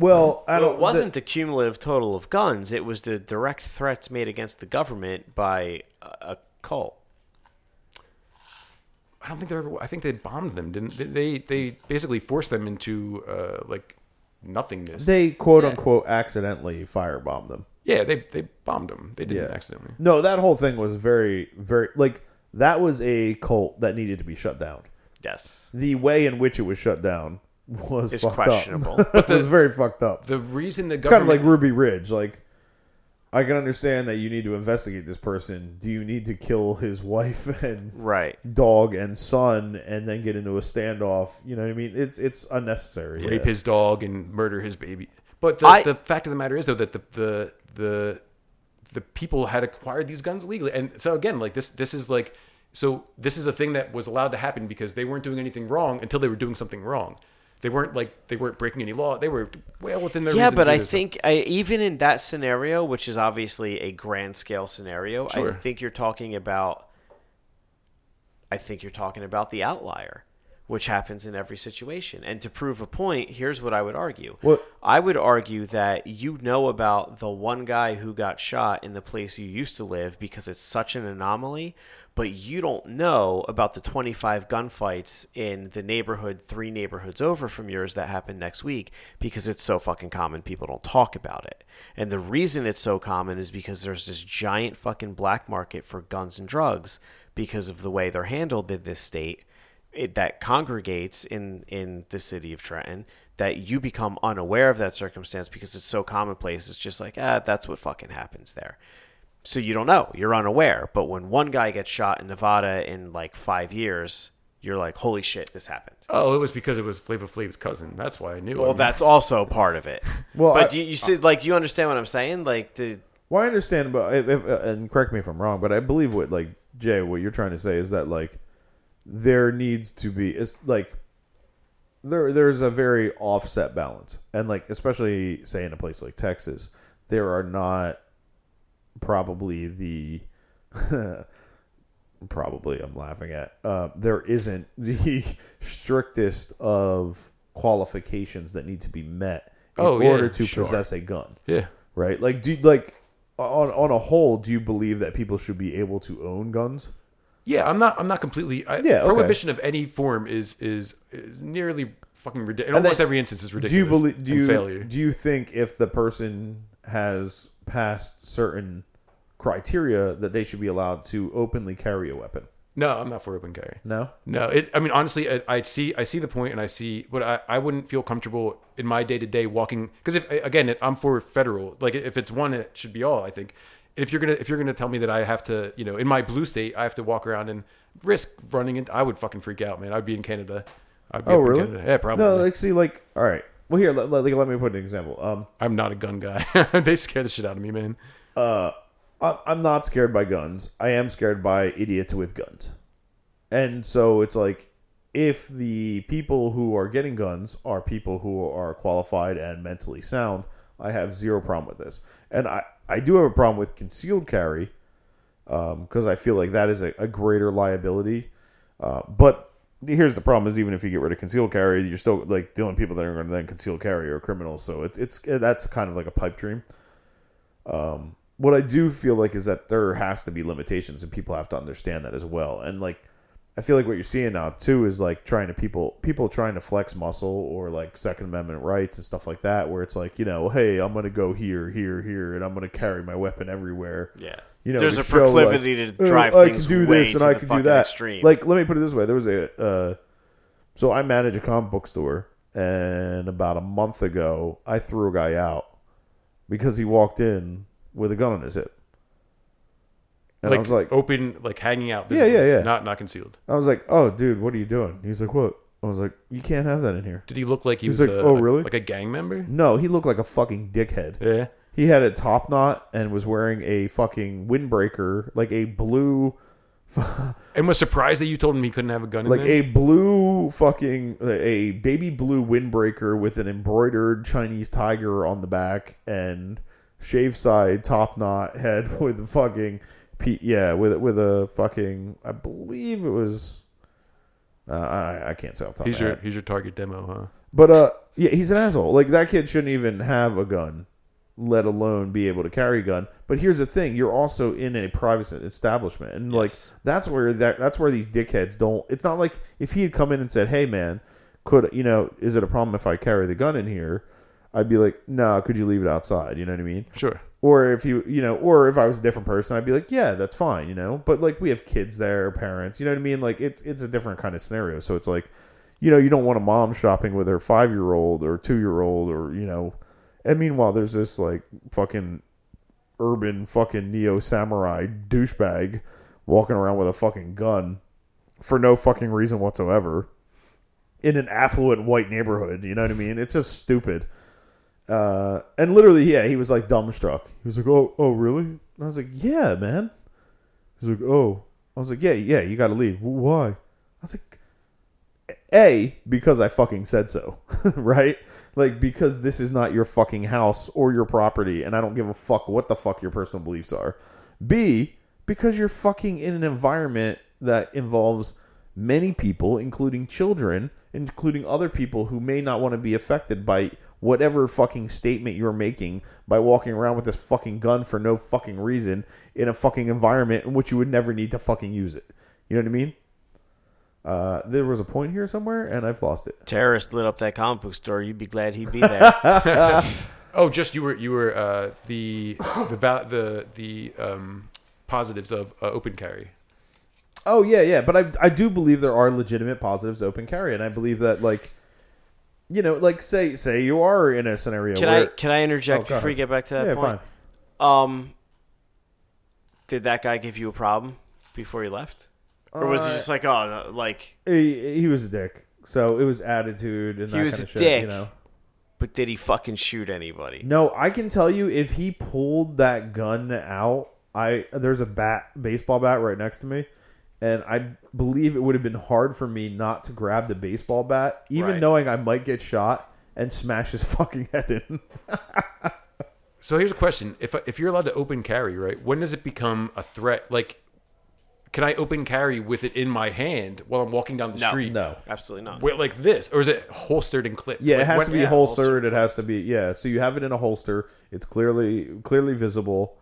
Well, I don't. it wasn't the cumulative total of guns. It was the direct threats made against the government by a, a cult. I don't think they ever. I think they bombed them. Didn't they? They, they basically forced them into uh, like nothingness. they quote unquote accidentally firebombed them. yeah, they they bombed them. They didn't Yeah. accidentally. No, that whole thing was very, very like that was a cult that needed to be shut down. Yes. The way in which it was shut down was It's fucked questionable. up. it was very fucked up. The reason the It's kind of like Ruby Ridge. Like, I can understand that you need to investigate this person. Do you need to kill his wife and Right. dog and son and then get into a standoff? You know what I mean? It's it's unnecessary. rape yeah. his dog and murder his baby. But the, I- the fact of the matter is though that the the the the people had acquired these guns legally, and so again, like this this is like so this is a thing that was allowed to happen because they weren't doing anything wrong until they were doing something wrong. They weren't like they weren't breaking any law. They were well within their Yeah, but I think I, even in that scenario, which is obviously a grand scale scenario, I think you're talking about. I think you're talking about the outlier, which happens in every situation. And to prove a point, here's what I would argue. What- I would argue that you know about the one guy who got shot in the place you used to live because it's such an anomaly, but you don't know about the 25 gunfights in the neighborhood, three neighborhoods over from yours that happened next week because it's so fucking common. People don't talk about it. And the reason it's so common is because there's this giant fucking black market for guns and drugs because of the way they're handled in this state it, that congregates in in the city of Trenton that you become unaware of that circumstance because it's so commonplace. It's just like ah, that's what fucking happens there. So you don't know. You're unaware. But when one guy gets shot in Nevada in like five years, you're like, holy shit, this happened. oh, it was because it was Flavor Flav's cousin. That's why I knew. Well, him. that's also part of it. Well, but I- you, you see, like, you understand what I'm saying? Like, the Well, I understand, but if, if, and correct me if I'm wrong, but I believe what like Jay, what you're trying to say is that like there needs to be it's like there there's a very offset balance, and like especially say in a place like Texas, there are not probably the probably I'm laughing at uh, there isn't the strictest of qualifications that need to be met in Oh, yeah, order to sure. possess a gun, Yeah. right? Like, do like on on a whole, do you believe that people should be able to own guns? Yeah, I'm not. I'm not completely. I, Yeah, okay. prohibition of any form is is is nearly fucking ridiculous. In almost then- every instance is ridiculous. Do you believe? Do you failure? do you think if the person has passed certain criteria that they should be allowed to openly carry a weapon? No, I'm not for open carry. No. No, it. I mean, honestly, I, I see. I see the point, and I see, but I, I wouldn't feel comfortable in my day to day walking because if again, it, I'm for federal. Like if it's one, it should be all. I think. If you're gonna if you're gonna tell me that I have to, you know, in my blue state, I have to walk around and risk running into, I would fucking freak out, man. I'd be in Canada. I'd be Oh, really? Canada. Yeah, probably. No, like see, like all right. Well, here, let, let, let me put an example. Um, I'm not a gun guy. they scare the shit out of me, man. uh, I'm not scared by guns. I am scared by idiots with guns. And so it's like if the people who are getting guns are people who are qualified and mentally sound, I have zero problem with this. And I, I do have a problem with concealed carry because I feel like that is a, a greater liability. Uh, but here's the problem: is even if you get rid of concealed carry, you're still like the only people that are going to then conceal carry are criminals. So it's it's that's kind of like a pipe dream. Um, what I do feel like is that there has to be limitations, and people have to understand that as well. And like, I feel like what you're seeing now too is like trying to people people trying to flex muscle or like Second Amendment rights and stuff like that, where it's like you know, hey, I'm going to go here, here, here, and I'm going to carry my weapon everywhere. Yeah. You know, There's a show, proclivity like, to "Oh, drive I can do this and I can do that. extreme. Like, let me put it this way: there was a uh, so I manage a comic book store, and about a month ago, I threw a guy out because he walked in with a gun on his hip, and like, I was like, open, like hanging out. Yeah, yeah, yeah. Not not concealed. I was like, oh, dude, what are you doing? He's like, what? I was like, you can't have that in here. Did he look like he He's was like, a, "Oh, really?" like a gang member? No, he looked like a fucking dickhead. Yeah. He had a top knot and was wearing a fucking windbreaker, like a blue And was surprised that you told him he couldn't have a gun in like a blue fucking a baby blue windbreaker with an embroidered Chinese tiger on the back and shave side top knot head with a fucking pe- yeah with with a fucking I believe it was uh, I I can't say off the top he's of your head. he's your target demo, huh? but uh yeah he's an asshole. Like that kid shouldn't even have a gun let alone be able to carry a gun. But here's the thing you're also in a private establishment. And like that's where that that's where these dickheads don't it's not like if he had come in and said hey man could you know is it a problem if i carry the gun in here? I'd be like no could you leave it outside? You know what i mean? Sure. Or if you you know or if i was a different person i'd be like yeah that's fine you know? But like we have kids there parents you know what i mean? Like it's it's a different kind of scenario. So it's like you know you don't want a mom shopping with her five year old or two year old or you know and meanwhile there's this like fucking urban fucking neo samurai douchebag walking around with a fucking gun for no fucking reason whatsoever in an affluent white neighborhood you know what i mean? It's just stupid uh, and literally, yeah, he was like dumbstruck. He was like, "Oh, oh, really?" And I was like, "Yeah, man." He's like, "Oh," I was like, "Yeah, yeah, you got to leave." Why? I was like, "A, because I fucking said so, right? Like because this is not your fucking house or your property, and I don't give a fuck what the fuck your personal beliefs are. B, because you're fucking in an environment that involves many people, including children, including other people who may not want to be affected by whatever fucking statement you're making by walking around with this fucking gun for no fucking reason in a fucking environment in which you would never need to fucking use it. You know what I mean? Uh, there was a point here somewhere, and I've lost it. Terrorist lit up that comic book store. You'd be glad he'd be there. Oh, just you were you were uh, the the val- the the um, positives of uh, open carry. Oh yeah, yeah, but I I do believe there are legitimate positives to open carry, and I believe that like, you know, like say say you are in a scenario can where I can I interject Oh, before you ahead. get back to that yeah point? fine. Um, did that guy give you a problem before he left, or was he Uh, just like, oh, no, like? He, he was a dick, so it was attitude and He that was kind a of shit. dick. You know, But did he fucking shoot anybody? no, I can tell you if he pulled that gun out, I there's a bat baseball bat right next to me. And I believe it would have been hard for me not to grab the baseball bat, even Right. knowing I might get shot and smash his fucking head in. So here's a question: If if you're allowed to open carry, right? When does it become a threat? Like, can I open carry with it in my hand while I'm walking down the No. street? No. Absolutely not. Wait, like this, or is it holstered and clipped? Yeah, it Like, has when- to be yeah, holstered. It has to be yeah. So you have it in a holster. It's clearly clearly visible.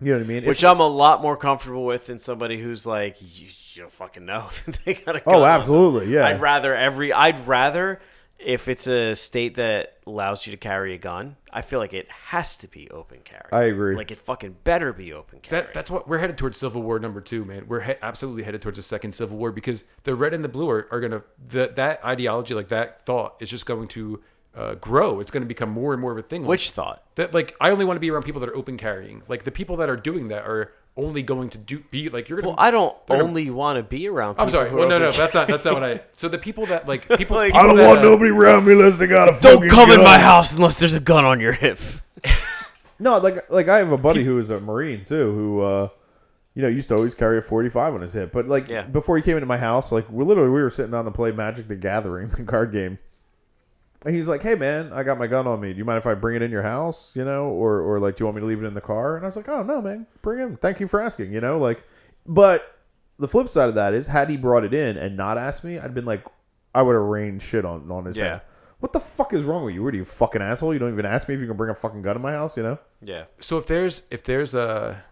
You know what I mean? Which It's- I'm a lot more comfortable with than somebody who's like, you, you don't fucking know. they got a gun oh, on them. absolutely, yeah. I'd rather every. I'd rather if it's a state that allows you to carry a gun. I feel like it has to be open carry. I agree. Like it fucking better be open carry. That, that's what we're headed towards Civil War number two, man. We're he- absolutely headed towards a second Civil War because the red and the blue are, are gonna the, that ideology, like that thought, is just going to uh, grow. It's going to become more and more of a thing. Like, Which thought? that like I only want to be around people that are open carrying. Like the people that are doing that are only going to do be like you're gonna. Well, I don't they're gonna- only want to be around. People I'm sorry. who Well, are no, no, open that's not that's not what I. So the people that like people. Like- people I don't that, want uh, nobody around me unless they got a Don't fucking come in my house unless there's a gun on your hip. No, like like I have a buddy who is a marine too, who uh, you know used to always carry a forty five on his hip. But like Yeah. before he came into my house, like we literally we were sitting down to play Magic the Gathering, the card game. And he's like, "Hey man, I got my gun on me. Do you mind if I bring it in your house? You know, or or like, do you want me to leave it in the car?" And I was like, "Oh no, man, bring it. in. Thank you for asking. You know, like, but the flip side of that is, had he brought it in and not asked me, I'd been like, I would have rained shit on on his Yeah. head. What the fuck is wrong with you? What are you fucking asshole? You don't even ask me if you can bring a fucking gun in my house. You know? Yeah. so if there's if there's a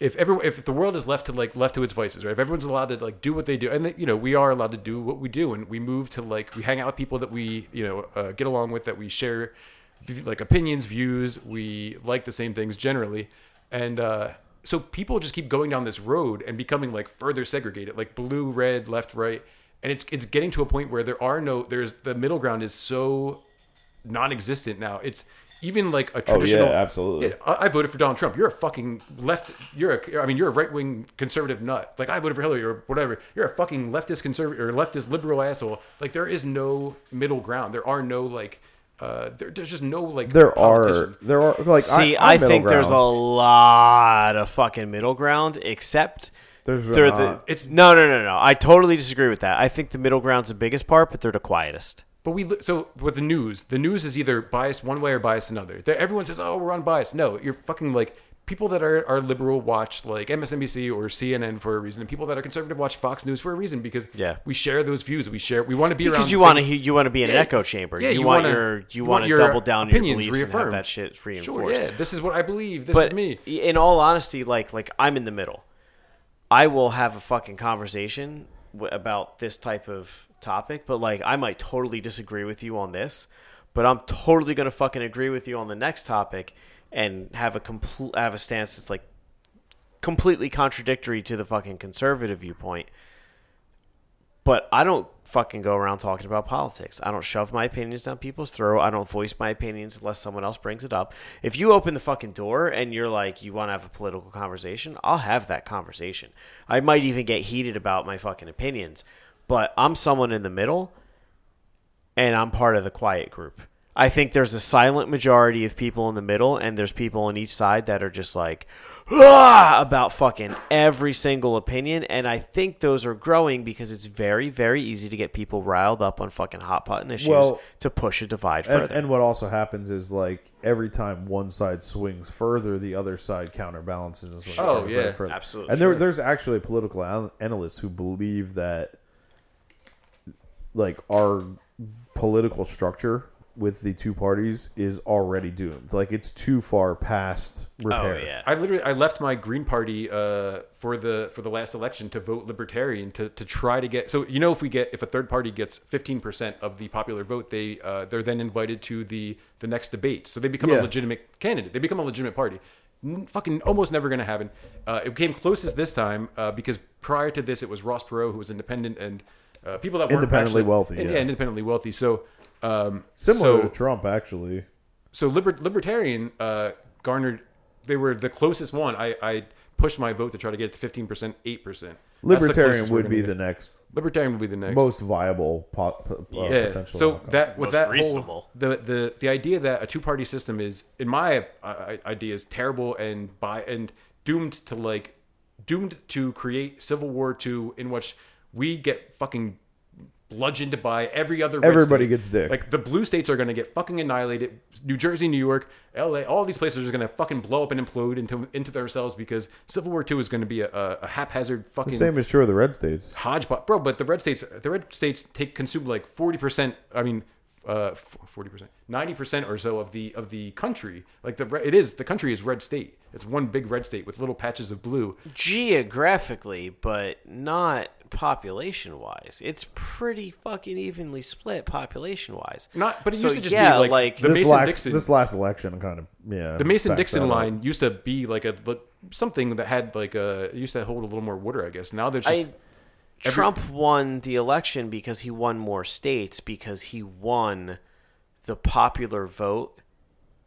if everyone if the world is left to like left to its vices right? If everyone's allowed to like do what they do and they, you know we are allowed to do what we do and we move to like we hang out with people that we you know uh, get along with that we share like opinions views we like the same things generally and uh so people just keep going down this road and becoming like further segregated like blue red left right and it's it's getting to a point where there are no there's the middle ground is so non-existent now. It's even like a traditional. Oh, yeah, traditional absolutely. Yeah, I I voted for Donald Trump. You're a fucking left. You're a. I mean, you're a right wing conservative nut. Like I voted for Hillary or whatever. You're a fucking leftist conservative or leftist liberal asshole. Like there is no middle ground. There are no like. Uh, there, there's just no like. There are there are like See, I, I, think middle there's a lot of fucking middle ground, except There's they're not. the. It's no, no, no, no. I totally disagree with that. I think the middle ground's the biggest part, but they're the quietest. But we so with the news, the news is either biased one way or biased another. There, everyone says, "Oh, we're unbiased." No, you're fucking like people that are, are liberal watch like MSNBC or CNN for a reason, and people that are conservative watch Fox News for a reason because Yeah. we share those views. We share. We want to be around Because you want to, you want to be in an echo chamber. yeah, you, you want wanna- your, you, want to double down your opinions beliefs and have that shit reinforced. Sure, yeah, this is what I believe. This but is me. in all honesty, like like I'm in the middle. I will have a fucking conversation w- about this type of topic, but like I might totally disagree with you on this, but I'm totally gonna fucking agree with you on the next topic and have a complete have a stance that's like completely contradictory to the fucking conservative viewpoint. But I don't fucking go around talking about politics. I don't shove my opinions down people's throat. I don't voice my opinions unless someone else brings it up. If you open the fucking door and you're like, you want to have a political conversation, I'll have that conversation. I might even get heated about my fucking opinions. But I'm someone in the middle and I'm part of the quiet group. I think there's a silent majority of people in the middle, and there's people on each side that are just like "Ah!" about fucking every single opinion. And I think those are growing because it's very, very easy to get people riled up on fucking hot button issues Well, to push a divide And, further. and what also happens is like every time one side swings further, the other side counterbalances and swings Oh, further, yeah, further, further. absolutely. And there, Sure. there's actually political analysts who believe that like our political structure with the two parties is already doomed. Like it's too far past repair. oh repair. yeah, I literally I left my Green Party uh, for the for the last election to vote Libertarian to, to try to get so you know if we get if a third party gets fifteen percent of the popular vote they uh, they're then invited to the the next debate so they become Yeah. a legitimate candidate they become a legitimate party N- fucking almost never gonna happen uh, it came closest this time uh, because prior to this it was Ross Perot who was independent and uh, people that weren't Independently actually- wealthy, and- yeah. independently wealthy so um, Similar so- to Trump, actually. so liber- libertarian uh, garnered they were the closest one i, I pushed my vote to try to get it to 15% 8% Libertarian would be the next next libertarian would be the next most viable po- po- uh, yeah potential. so outcome. that with Most that reasonable. whole the, the the idea that a two-party system is in my uh, idea is terrible and by and doomed to like doomed to create civil war 2 in which we get fucking bludgeoned by every other. Everybody state. gets dick. Like the blue states are going to get fucking annihilated. New Jersey, New York, L.A. All these places are going to fucking blow up and implode into into themselves because Civil War Two is going to be a, a, haphazard fucking The same is true of the red states. hodgepodge, bro. But the red states, the red states take consume like forty percent. I mean, Uh, forty percent, ninety percent or so of the of the country. Like the it is the country is red state. It's one big red state with little patches of blue. geographically, but not population wise. It's pretty fucking evenly split population wise. Not, but it So, used to just yeah, be like, the This Mason last Dixon. this last election kind of yeah. the Mason Dixon that up. line used to be like a like, something that had like uh, a used to hold a little more water, I guess. Now there's just I Trump won the election because he won more states because he won the popular vote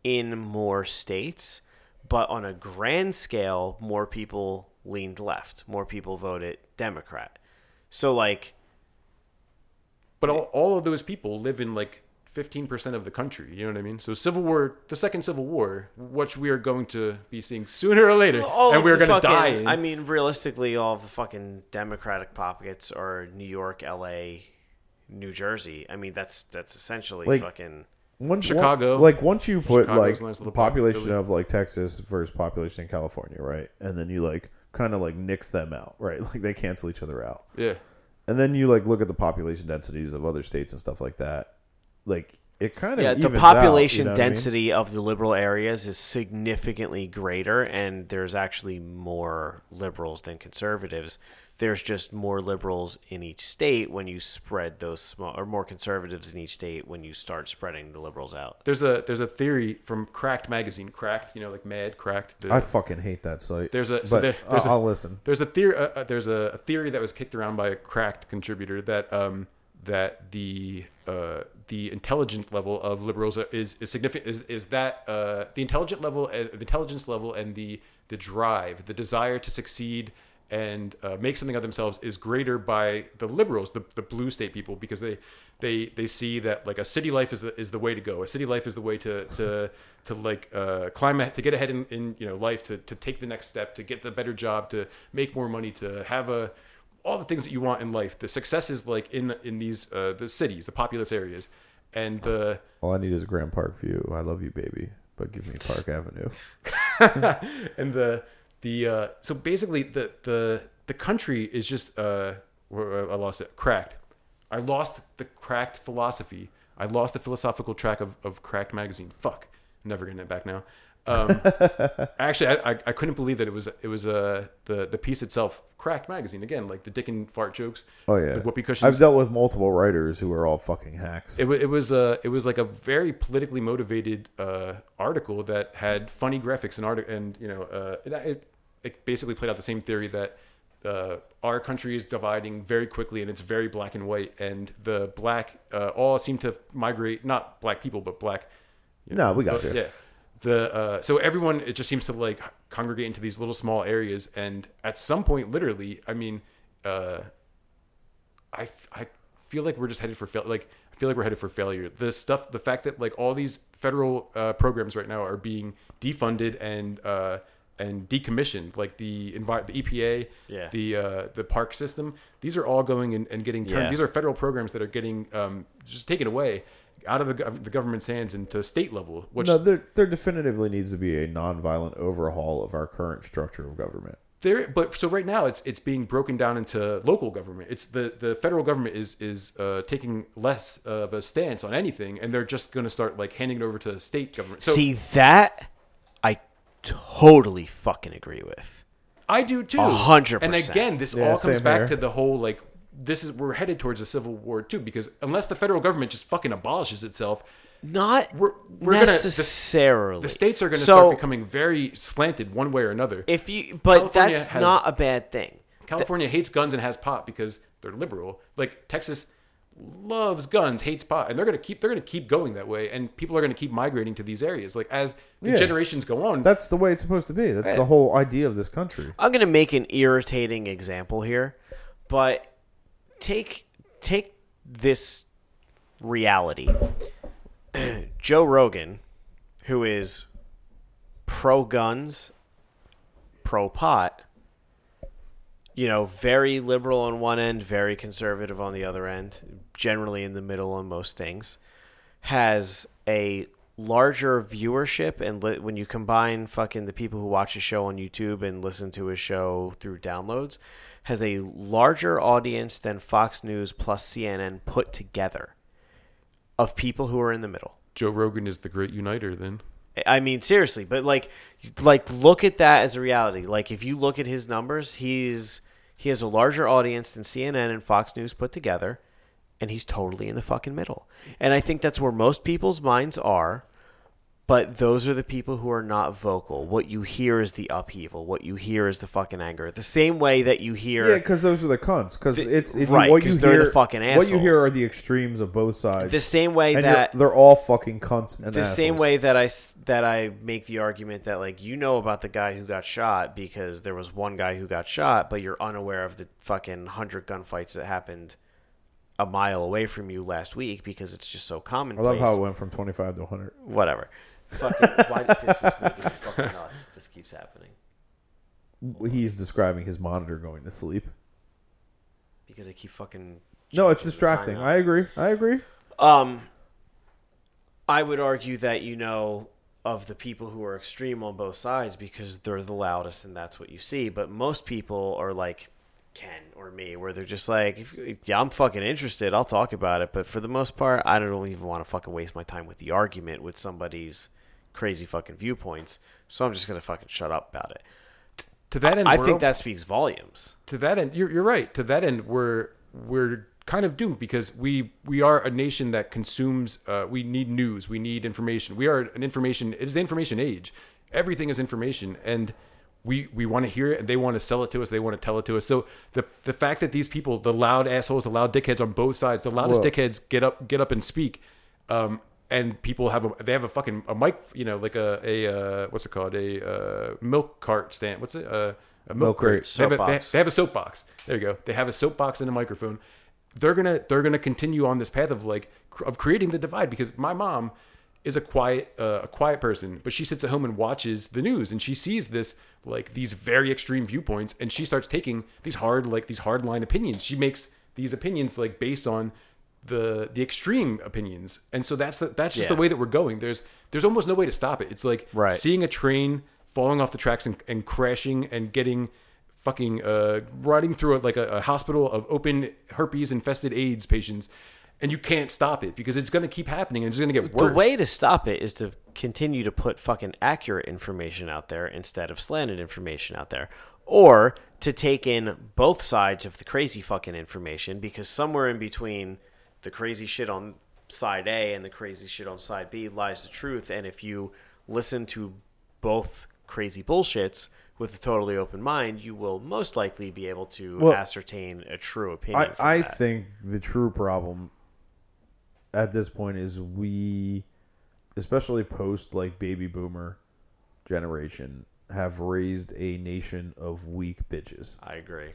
in more states, but on a grand scale, more people leaned left. More people voted Democrat. So like But all, all of those people live in like 15% of the country. You know what I mean? So Civil War, the second Civil War, which we are going to be seeing sooner or later, all and we're going to die. In. I mean, realistically, all of the fucking Democratic pockets are New York, L.A., New Jersey. I mean, that's that's essentially Like- fucking. Once, Chicago. one- like once you put Chicago's like a nice little population possibility. of like Texas versus population in California, right? And then you like kind of like nix them out, right? Like they cancel each other out. yeah. And then you like look at the population densities of other states and stuff like that. Like it kind of Yeah, the evens out, population you know what I mean? density of the liberal areas is significantly greater, and there's actually more liberals than conservatives. There's just more liberals in each state when you spread those small, or more conservatives in each state when you start spreading the liberals out. There's a there's a theory from Cracked magazine, Cracked, you know, like Mad Cracked. The, I fucking hate that site. There's a- but so there- there's I'll, a- I'll listen. There's a theory. Uh, uh, there's a, a theory that was kicked around by a cracked contributor that um, that the uh, the intelligent level of liberals is is significant. Is, is that uh, the intelligent level, uh, the intelligence level, and the the drive, the desire to succeed and uh, make something of themselves is greater by the liberals, the, the blue state people, because they they they see that like a city life is the is the way to go. A city life is the way to to to like uh, climb to get ahead in, in you know life to to take the next step to get the better job to make more money to have a all the things that you want in life. The success is like in in these uh, the cities, the populous areas, and the All I need is a Grand Park view. I love you, baby, but give me Park Avenue. and the the uh, so basically the the the country is just uh I lost it cracked. I lost the cracked philosophy. I lost the philosophical track of, of cracked magazine. Fuck, I'm never getting it back now. Um, actually, I, I I couldn't believe that it was it was uh the the piece itself cracked magazine again like the dick and fart jokes. Oh yeah, the whoopee cushions. I've dealt with multiple writers who are all fucking hacks. It, it was uh, it was like a very politically motivated uh, article that had funny graphics and art and you know uh, it, it basically played out the same theory that uh, our country is dividing very quickly and it's very black and white and the black uh, all seem to migrate not black people but black you No, we got uh, you. yeah the uh, so everyone it just seems to like congregate into these little small areas and at some point literally I mean uh, I, I feel like we're just headed for fail. Like I feel like we're headed for failure. The stuff, the fact that like all these federal uh, programs right now are being defunded and uh, and decommissioned, like the envi- the EPA, Yeah. the uh, the park system. These are all going and, and getting turned. Yeah. These are federal programs that are getting um, just taken away out of the, gov- the government's hands into state level. Which no, there there definitively needs to be a nonviolent overhaul of our current structure of government. there but so right now it's it's being broken down into local government it's the the federal government is is uh, taking less of a stance on anything and they're just going to start like handing it over to state government so See that I totally fucking agree with. i do too A hundred and percent. And again this Yeah, all comes back here. to the whole like this is we're headed towards a civil war too because unless the federal government just fucking abolishes itself Not We're- we're gonna- the- necessarily. the states are going to so, start becoming very slanted one way or another If you, but California that's has- not a bad thing. California hates guns and has pot because they're liberal. Like Texas loves guns, hates pot, and they're gonna keep they're gonna keep going that way, and people are gonna keep migrating to these areas. Like as the Yeah. generations go on, That's the way it's supposed to be. That's the whole idea of this country. I'm gonna make an irritating example here, but take take this reality. Joe Rogan, who is pro guns, pro pot, you know, very liberal on one end, very conservative on the other end, generally in the middle on most things, has a larger viewership and li- when you combine fucking the people who watch his show on YouTube and listen to his show through downloads has a larger audience than Fox News plus CNN put together of people who are in the middle. Joe Rogan is the great uniter. Then I mean, seriously, but like, like look at that as a reality. Like, if you look at his numbers, he's he has a larger audience than CNN and Fox News put together, and he's totally in the fucking middle. And I think that's where most people's minds are. But those are the people who are not vocal. What you hear is the upheaval. What you hear is the fucking anger. The same way that you hear Yeah, because those are the cunts. Because it's it, right, what you they're the hear. fucking what you hear are the extremes of both sides. the same way and that they're all fucking cunts. And the same assholes. way that I that I make the argument that like you know about the guy who got shot because there was one guy who got shot, but you're unaware of the fucking hundred gunfights that happened a mile away from you last week because it's just so common. I love how it went from twenty five to one hundred. whatever. Fucking, why this is making me fucking nuts. This keeps happening He's describing his monitor going to sleep. because I keep fucking. No, it's distracting. I agree. I agree. Um, I would argue that you know of the people who are extreme on both sides because they're the loudest and that's what you see. But most people are like Ken or me, where they're just like, if, "Yeah, I'm fucking interested. I'll talk about it." But for the most part, I don't even want to fucking waste my time with the argument with somebody's crazy fucking viewpoints. So I'm just gonna fucking shut up about it. to that end, I we're think that speaks volumes. to that end, you're, you're right. To that end, we're we're kind of doomed because we we are a nation that consumes. Uh, we need news. We need information. We are an information. It is the information age. Everything is information, and we we want to hear it, and they want to sell it to us. They want to tell it to us. So the the fact that these people, the loud assholes, the loud dickheads on both sides, the loudest Well- dickheads, get up get up and speak. Um, and people have a they have a fucking a mic, you know, like a a uh, what's it called a uh, milk cart stand. What's it? Uh, a milk, Milk crate. They have, a, they, Soapbox. they have a soapbox. There you go. They have a soapbox and a microphone. They're gonna they're gonna continue on this path of like of creating the divide because my mom is a quiet uh, a quiet person, but she sits at home and watches the news and she sees this like these very extreme viewpoints and she starts taking these hard like these hard line opinions. She makes these opinions like based on the the extreme opinions and so that's the, that's just Yeah. the way that we're going there's there's almost no way to stop it it's like Right. seeing a train falling off the tracks and, and crashing and getting fucking uh riding through a, like a, a hospital of open herpes infested AIDS patients and you can't stop it because it's going to keep happening and it's going to get worse The way to stop it is to continue to put fucking accurate information out there instead of slanted information out there. Or to take in both sides of the crazy fucking information because somewhere in between the crazy shit on side A and the crazy shit on side B lies the truth. And if you listen to both crazy bullshits with a totally open mind, you will most likely be able to Well, ascertain a true opinion. I, I think the true problem at this point is we, especially post like baby boomer generation, have raised a nation of weak bitches. I agree.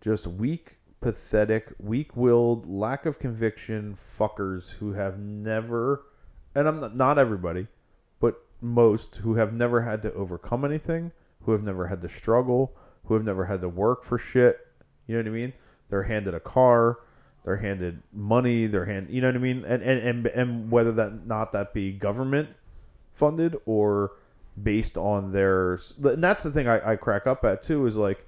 Just weak, pathetic, weak willed, lack of conviction fuckers who have never, and I'm not, not everybody, but most who have never had to overcome anything, who have never had to struggle, who have never had to work for shit. You know what I mean? They're handed a car, they're handed money, they're hand, you know what I mean? And and and, and whether that not that be government funded or based on their and that's the thing I, I crack up at too is like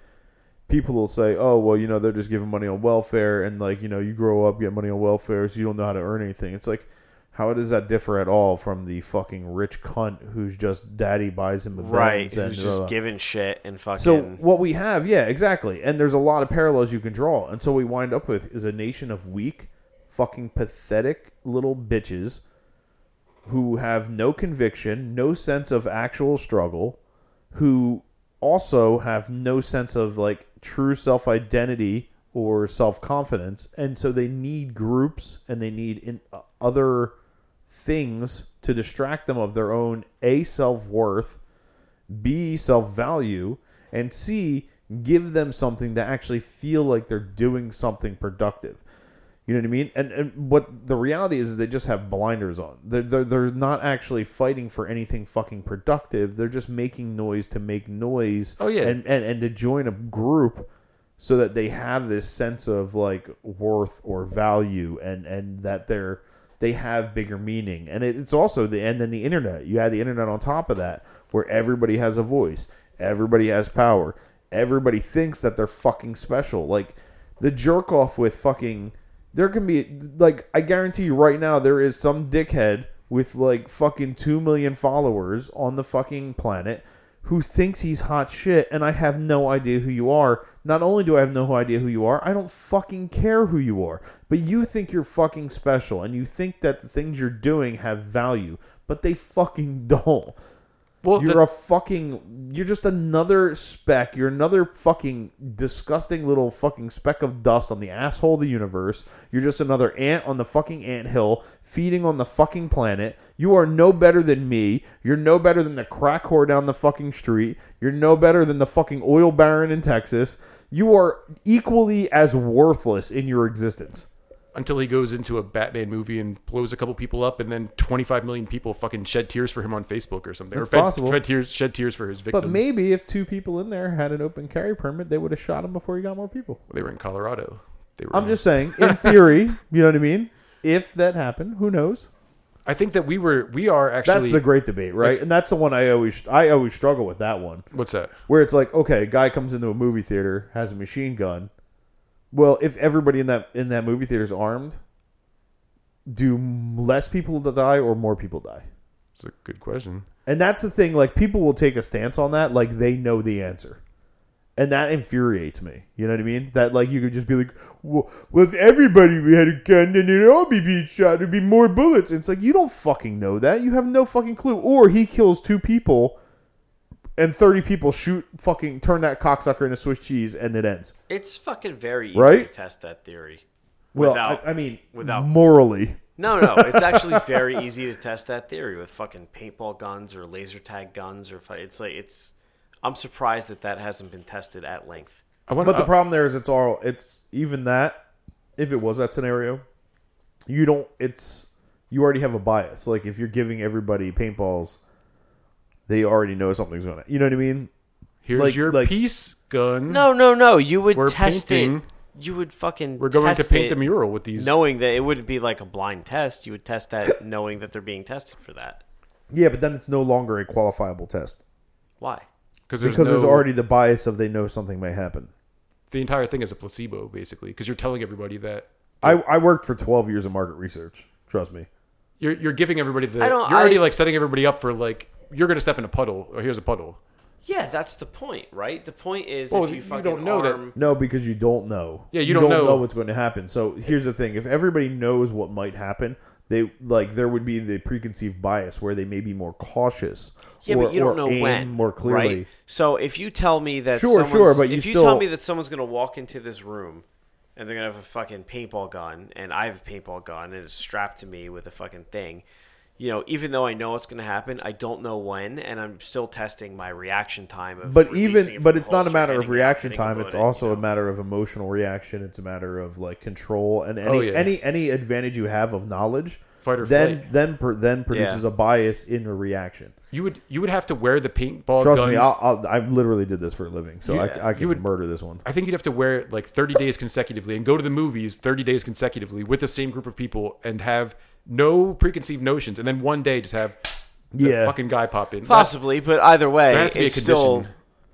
people will say oh well you know they're just giving money on welfare and like you know you grow up get money on welfare so you don't know how to earn anything it's like how does that differ at all from the fucking rich cunt who's just daddy buys him a Right, and who's just blah. giving shit and fucking. So what we have, yeah, exactly. And there's a lot of parallels you can draw. And so we wind up with is a nation of weak, fucking pathetic little bitches who have no conviction, no sense of actual struggle, who also have no sense of like true self-identity or self-confidence, and so they need groups and they need in uh, other things to distract them of their own a self-worth B, self value, and C, give them something to actually feel like they're doing something productive. You know what I mean? And and what the reality is, is they just have blinders on. They're, they're they're not actually fighting for anything fucking productive. They're just making noise to make noise. Oh, yeah. and and, and to join a group so that they have this sense of like worth or value and and that they're they have bigger meaning and it, it's also the and then the internet you add the internet on top of that where everybody has a voice everybody has power everybody thinks that they're fucking special like the jerk off with fucking there can be like I guarantee you right now there is some dickhead with like fucking 2 million followers on the fucking planet who thinks he's hot shit and I have no idea who you are. Not only do I have no idea who you are, I don't fucking care who you are. But you think you're fucking special and you think that the things you're doing have value, but they fucking don't. Well, You're the- a fucking. You're just another speck. You're another fucking disgusting little fucking speck of dust on the asshole of the universe. You're just another ant on the fucking ant hill feeding on the fucking planet. You are no better than me. You're no better than the crack whore down the fucking street. You're no better than the fucking oil baron in Texas. You are equally as worthless in your existence. Until he goes into a Batman movie and blows a couple people up, and then 25 million people fucking shed tears for him on Facebook or something, That's or fed, possible. fed tears, shed tears for his victims. But maybe if two people in there had an open carry permit, they would have shot him before he got more people. they were in Colorado. They were. I'm just saying, in theory, you know what I mean? If that happened, who knows? I think that we were. We are actually. That's the great debate, right? And that's the one I always I always struggle with that one. What's that? Where it's like, okay, a guy comes into a movie theater, has a machine gun. Well, if everybody in that in that movie theater is armed, do less people die or more people die? It's a good question. And that's the thing. Like people will take a stance on that, like they know the answer, and that infuriates me. You know what I mean? That like you could just be like, well, well if everybody had a gun, then it'd all be being shot. There'd be more bullets. And it's like you don't fucking know that. You have no fucking clue. Or he kills two people, and thirty people shoot fucking turn that cocksucker into Swiss cheese, and it ends. It's fucking very easy Right? to test that theory. Well, Without- I, I mean, without- morally. No, no, it's actually very easy to test that theory with fucking paintball guns or laser tag guns or it's like it's. I'm surprised that that hasn't been tested at length. I want. But the problem there is it's all it's even that if it was that scenario, you don't it's you already have a bias. Like if you're giving everybody paintballs, they already know something's gonna you know what I mean? Here's like- your like- piece gun. No, no, no. You would We're test painting. it. You would fucking. we're going to paint the mural with these. knowing that it wouldn't be like a blind test. You would test that knowing that they're being tested for that. Yeah, but then it's no longer a qualifiable test. Why? because there's because there's already the bias of they know something may happen. the entire thing is a placebo, basically, because you're telling everybody that I, I worked for 12 years of market research. Trust me. you're you're giving everybody the. I don't- you're already I- like setting everybody up for like you're going to step in a puddle, or here's a puddle. Yeah, that's the point, right? The point is Well, if you, you fucking don't know that- arm, No, because you don't know. Yeah, you don't know. what's going to happen. So here's the thing: if everybody knows what might happen, they like there would be the preconceived bias where they may be more cautious. Yeah, or, but you don't know aim when. more clearly. Right? So if you tell me that Sure, someone's- sure, but you if you still- tell me that someone's gonna walk into this room and they're gonna have a fucking paintball gun and I have a paintball gun and it's strapped to me with a fucking thing, you know, even though I know it's gonna happen, I don't know when, and I'm still testing my reaction time. Of But even it but it's not a matter of reaction time. It's also you a know? matter of emotional reaction. It's a matter of like control and oh, any Oh, yeah. any any advantage you have of knowledge. Fight or then flight. then per, then produces Yeah. a bias in the reaction. You would you would have to wear the paintball Trust gun. me, I'll, I'll, I literally did this for a living, so You- I, I can would- murder this one. I think you'd have to wear it like 30 days consecutively and go to the movies 30 days consecutively with the same group of people and have no preconceived notions, and then one day just have the Yeah. fucking guy pop in. That's- Possibly, but either way, There has to be a it's still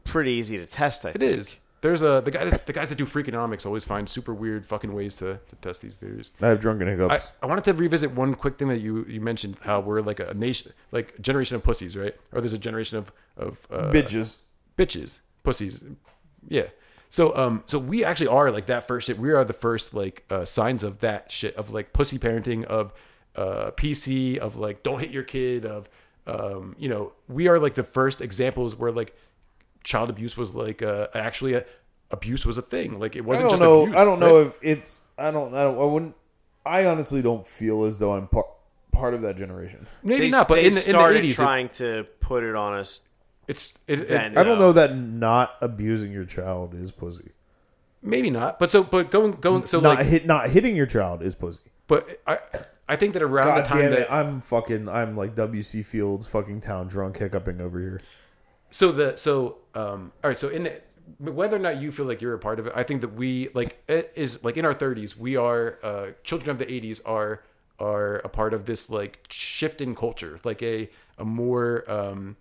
pretty easy to test. I It think. is. There's a the guy the guys that do freakonomics always find super weird fucking ways to, to test these theories. I have drunken I, hiccups. I wanted to revisit one quick thing that you you mentioned how we're like a nation like a generation of pussies right or there's a generation of of uh, Bitches. bitches pussies yeah so um so we actually are like that first shit we are the first like uh, signs of that shit of like pussy parenting of uh pc of like don't hit your kid of um you know we are like the first examples where like child abuse was like uh actually a, abuse was a thing like it wasn't I don't just know. abuse, I don't know if it's. I don't. I don't. I wouldn't. I honestly don't feel as though I'm part part of that generation. maybe They, not but they in the, in the started 80s it- trying to put it on us. it's it, it, Then- I don't know that not abusing your child is pussy. maybe not but so but going going so not like hit. Not hitting your child is pussy. but i i think that around God the time that! I'm fucking. I'm like WC Fields, fucking town drunk, hiccuping over here. so the so um all right so in the whether or not you feel like you're a part of it, I think that we like it is like in our 30s, we are uh, children of the 80s are are a part of this like shift in culture, like a a more um,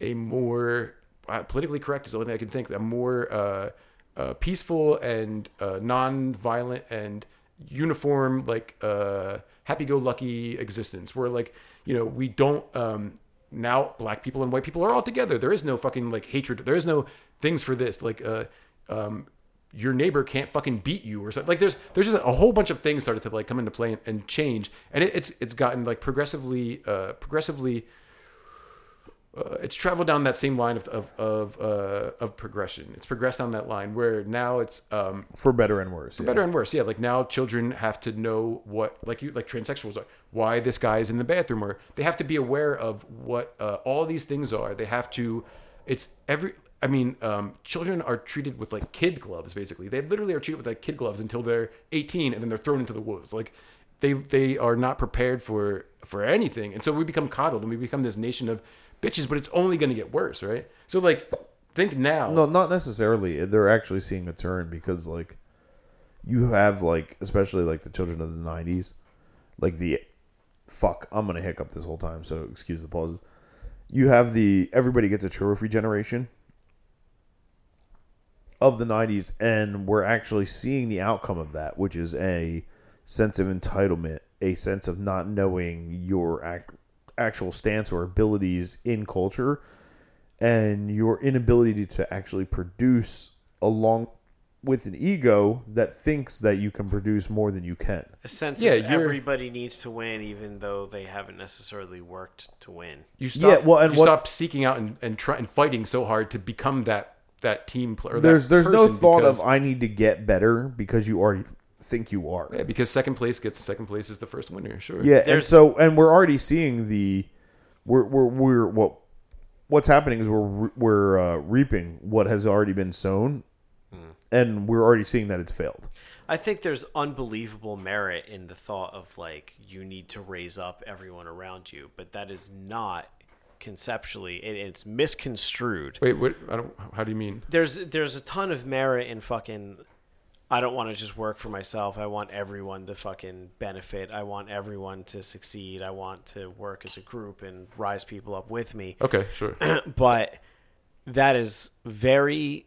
a more uh, politically correct is the only thing I can think. A more uh, uh, peaceful and uh, non-violent and uniform, like uh, happy-go-lucky existence, where like you know we don't um, now black people and white people are all together. There is no fucking like hatred. There is no things for this like uh, um, your neighbor can't fucking beat you or something. Like there's there's just a whole bunch of things started to like come into play and, and change, and it, it's it's gotten like progressively uh, progressively uh, it's traveled down that same line of of of, uh, of progression. It's progressed down that line where now it's um, for better and worse. yeah. better and worse. Yeah, like now children have to know what like you like transsexuals are. Why this guy is in the bathroom, or they have to be aware of what uh, all these things are. They have to. It's every. I mean, um, children are treated with like kid gloves. Basically, they literally are treated with like kid gloves until they're 18, and then they're thrown into the wolves. Like they they are not prepared for for anything, and so we become coddled, and we become this nation of bitches. But it's only going to get worse, right? So like, think now. No, not necessarily. They're actually seeing a turn because like you have like especially like the children of the '90s, like the fuck. I'm gonna hiccup this whole time, so excuse the pauses. You have the everybody gets a trophy generation of the '90s, and we're actually seeing the outcome of that, which is a sense of entitlement, a sense of not knowing your act, actual stance or abilities in culture and your inability to actually produce along with an ego that thinks that you can produce more than you can. A sense Yeah, of everybody needs to win, even though they haven't necessarily worked to win. You stop, Yeah, well, and you what- stop seeking out and and, try, and fighting so hard to become that that team player. or that There's there's no thought because- of I need to get better because you already think you are. yeah, because second place gets second place is the first winner. Sure. Yeah, and so and we're already seeing the we're we're we're what what's happening is we're we're uh, reaping what has already been sown, and we're already seeing that it's failed. I think there's unbelievable merit in the thought of like you need to raise up everyone around you, but that is not conceptually it, it's misconstrued. Wait, what? I don't. How do you mean? There's there's a ton of merit in fucking I don't want to just work for myself. I want everyone to fucking benefit. I want everyone to succeed. I want to work as a group and rise people up with me. Okay, sure. but that is very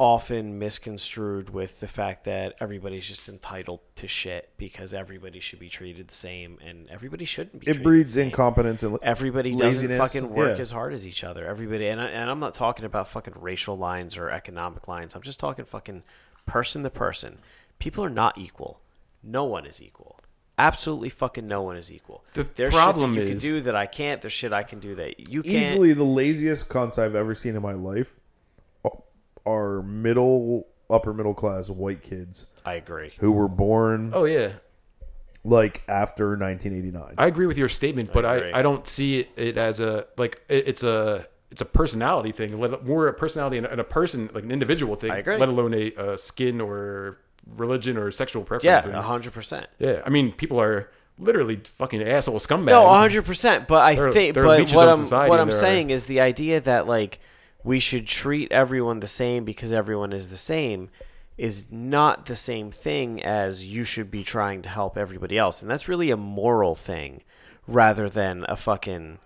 often misconstrued with the fact that everybody's just entitled to shit because everybody should be treated the same and everybody shouldn't be It treated breeds the same. incompetence and Everybody laziness, doesn't fucking work yeah. as hard as each other. Everybody, and, I, and I'm not talking about fucking racial lines or economic lines. I'm just talking fucking person to person. People are not equal. No one is equal. Absolutely fucking no one is equal. The There's problem shit that you is- can do that I can't. There's shit I can do that you can't. easily the laziest cunts I've ever seen in my life are middle upper middle class white kids I agree. who were born Oh yeah, like after 1989. I agree with your statement, but agree. I, I don't see it, it as a like it, it's a it's a personality thing, let- more a personality and, and a person like an individual thing, I agree. let alone a, uh skin or religion or sexual preference. Yeah, thing. hundred percent. yeah. I mean, people are literally fucking asshole scumbags. No, hundred percent. But I They're- think, they're but what I'm what I'm saying is the idea that like we should treat everyone the same because everyone is the same is not the same thing as you should be trying to help everybody else, and that's really a moral thing rather than a fucking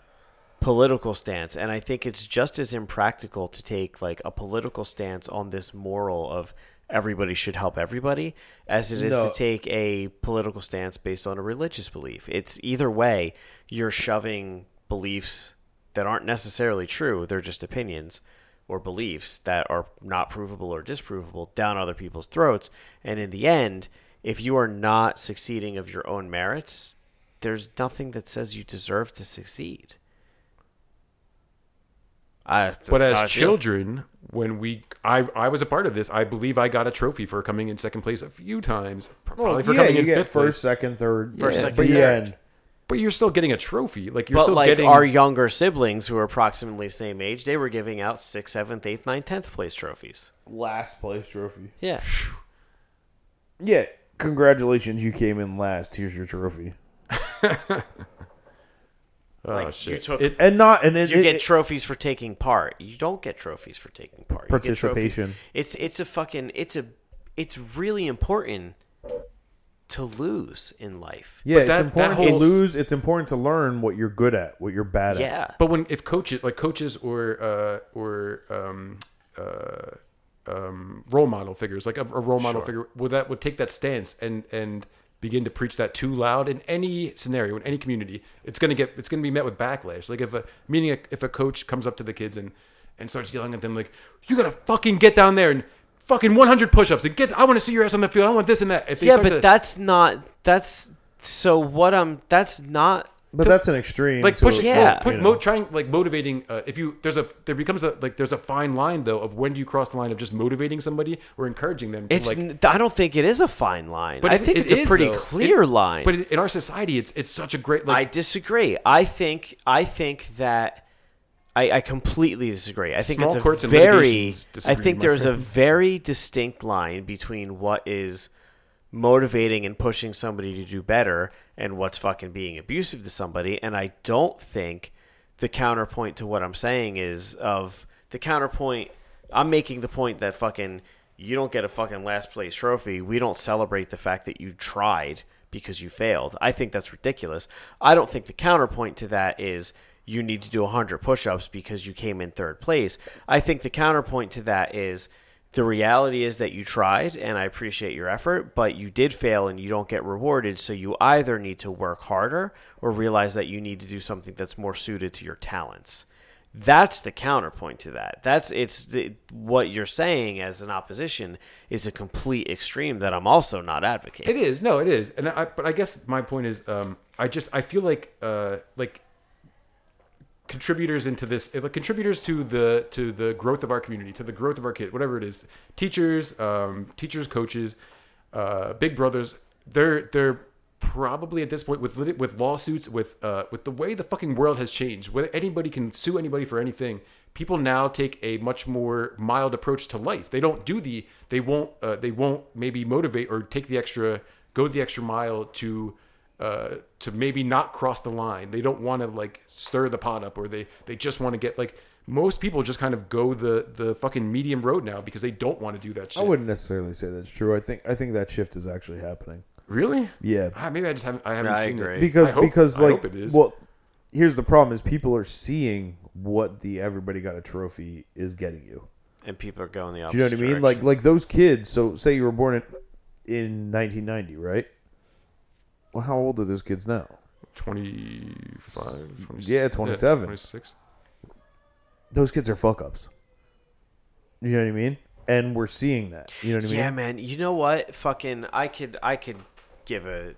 political stance. And I think it's just as impractical to take like a political stance on this moral of everybody should help everybody as it is No. to take a political stance based on a religious belief. It's either way, you're shoving beliefs that aren't necessarily true, they're just opinions or beliefs that are not provable or disprovable down other people's throats. And in the end, if you are not succeeding of your own merits, there's nothing that says you deserve to succeed. I, But that's how I as feel. children, when we, I, I was a part of this. I believe I got a trophy for coming in second place a few times. Probably Well, for yeah, coming you in get fifth first, place. second, third, First, yeah, second, but third. yeah, But you're still getting a trophy. Like you're but still like getting our younger siblings who are approximately the same age, they were giving out sixth, seventh, eighth, ninth, tenth place trophies. last place trophy. Yeah. Yeah, congratulations, you came in last. Here's your trophy. Oh like you took It- and not and it, you it- get it- trophies for taking part. You don't get trophies for taking part. You Participation. It's it's a fucking it's a it's really important to lose in life. yeah, But it's that- that important whole- to lose. It's important to learn what you're good at, what you're bad at. Yeah. But when if coaches like coaches or uh, or um, uh, um, role model figures like a, a role model Sure. figure would that would take that stance and and begin to preach that too loud in any scenario in any community it's gonna get it's gonna be met with backlash. Like if a meaning a, if a coach comes up to the kids and and starts yelling at them like you gotta fucking get down there and fucking 100 push-ups and get I want to see your ass on the field I want this and that. If they Yeah, but to- that's not that's so what I'm that's not But that's an extreme. like to- pushing, Yeah. put, mo- trying like motivating. Uh, if you there's a there becomes a like there's a fine line though of when do you cross the line of just motivating somebody or encouraging them. To, it's like, n I don't think it is a fine line. but I it- think it it's a is, pretty though. clear It- line. But in, in our society, it's it's such a great line I disagree. I think I think that I, I completely disagree. I think Small it's a courts very litigations I think my there's a very distinct line between what is motivating and pushing somebody to do better and what's fucking being abusive to somebody and I don't think the counterpoint to what I'm saying is of the counterpoint I'm making the point that fucking you don't get a fucking last place trophy. We don't celebrate the fact that you tried because you failed. I think that's ridiculous. I don't think the counterpoint to that is you need to do 100 push-ups because you came in third place. I think the counterpoint to that is the reality is that you tried and I appreciate your effort, but you did fail and you don't get rewarded, so you either need to work harder or realize that you need to do something that's more suited to your talents. That's the counterpoint to that. That's it's the, what you're saying as an opposition is a complete extreme that I'm also not advocating. It is no, it is, and I but I guess my point is, um, I just I feel like uh like contributors into this contributors to the to the growth of our community to the growth of our kid whatever it is. Teachers um teachers coaches uh big brothers they're they're probably at this point with with lawsuits with uh with the way the fucking world has changed where anybody can sue anybody for anything people now take a much more mild approach to life. They don't do the they won't uh, they won't maybe motivate or take the extra go the extra mile to uh, to maybe not cross the line. They don't want to like stir the pot up, or they they just want to get like most people just kind of go the the fucking medium road now because they don't want to do that shit. I wouldn't necessarily say that's true. I think I think that shift is actually happening. really. Yeah, Ah, maybe I just haven't. I haven't I seen agree. it because I hope- because I like hope it is. well, here's the problem: is people are seeing what the everybody got a trophy is getting you. and people are going the Do opposite you know what I mean? direction. Like like those kids. So say you were born in in 1990, right? Well, how old are those kids now? 25, 26, Yeah, 27. 26. Those kids are fuck ups. You know what I mean? And we're seeing that. You know what I mean? Yeah, man. You know what? Fucking, I could, I could give a,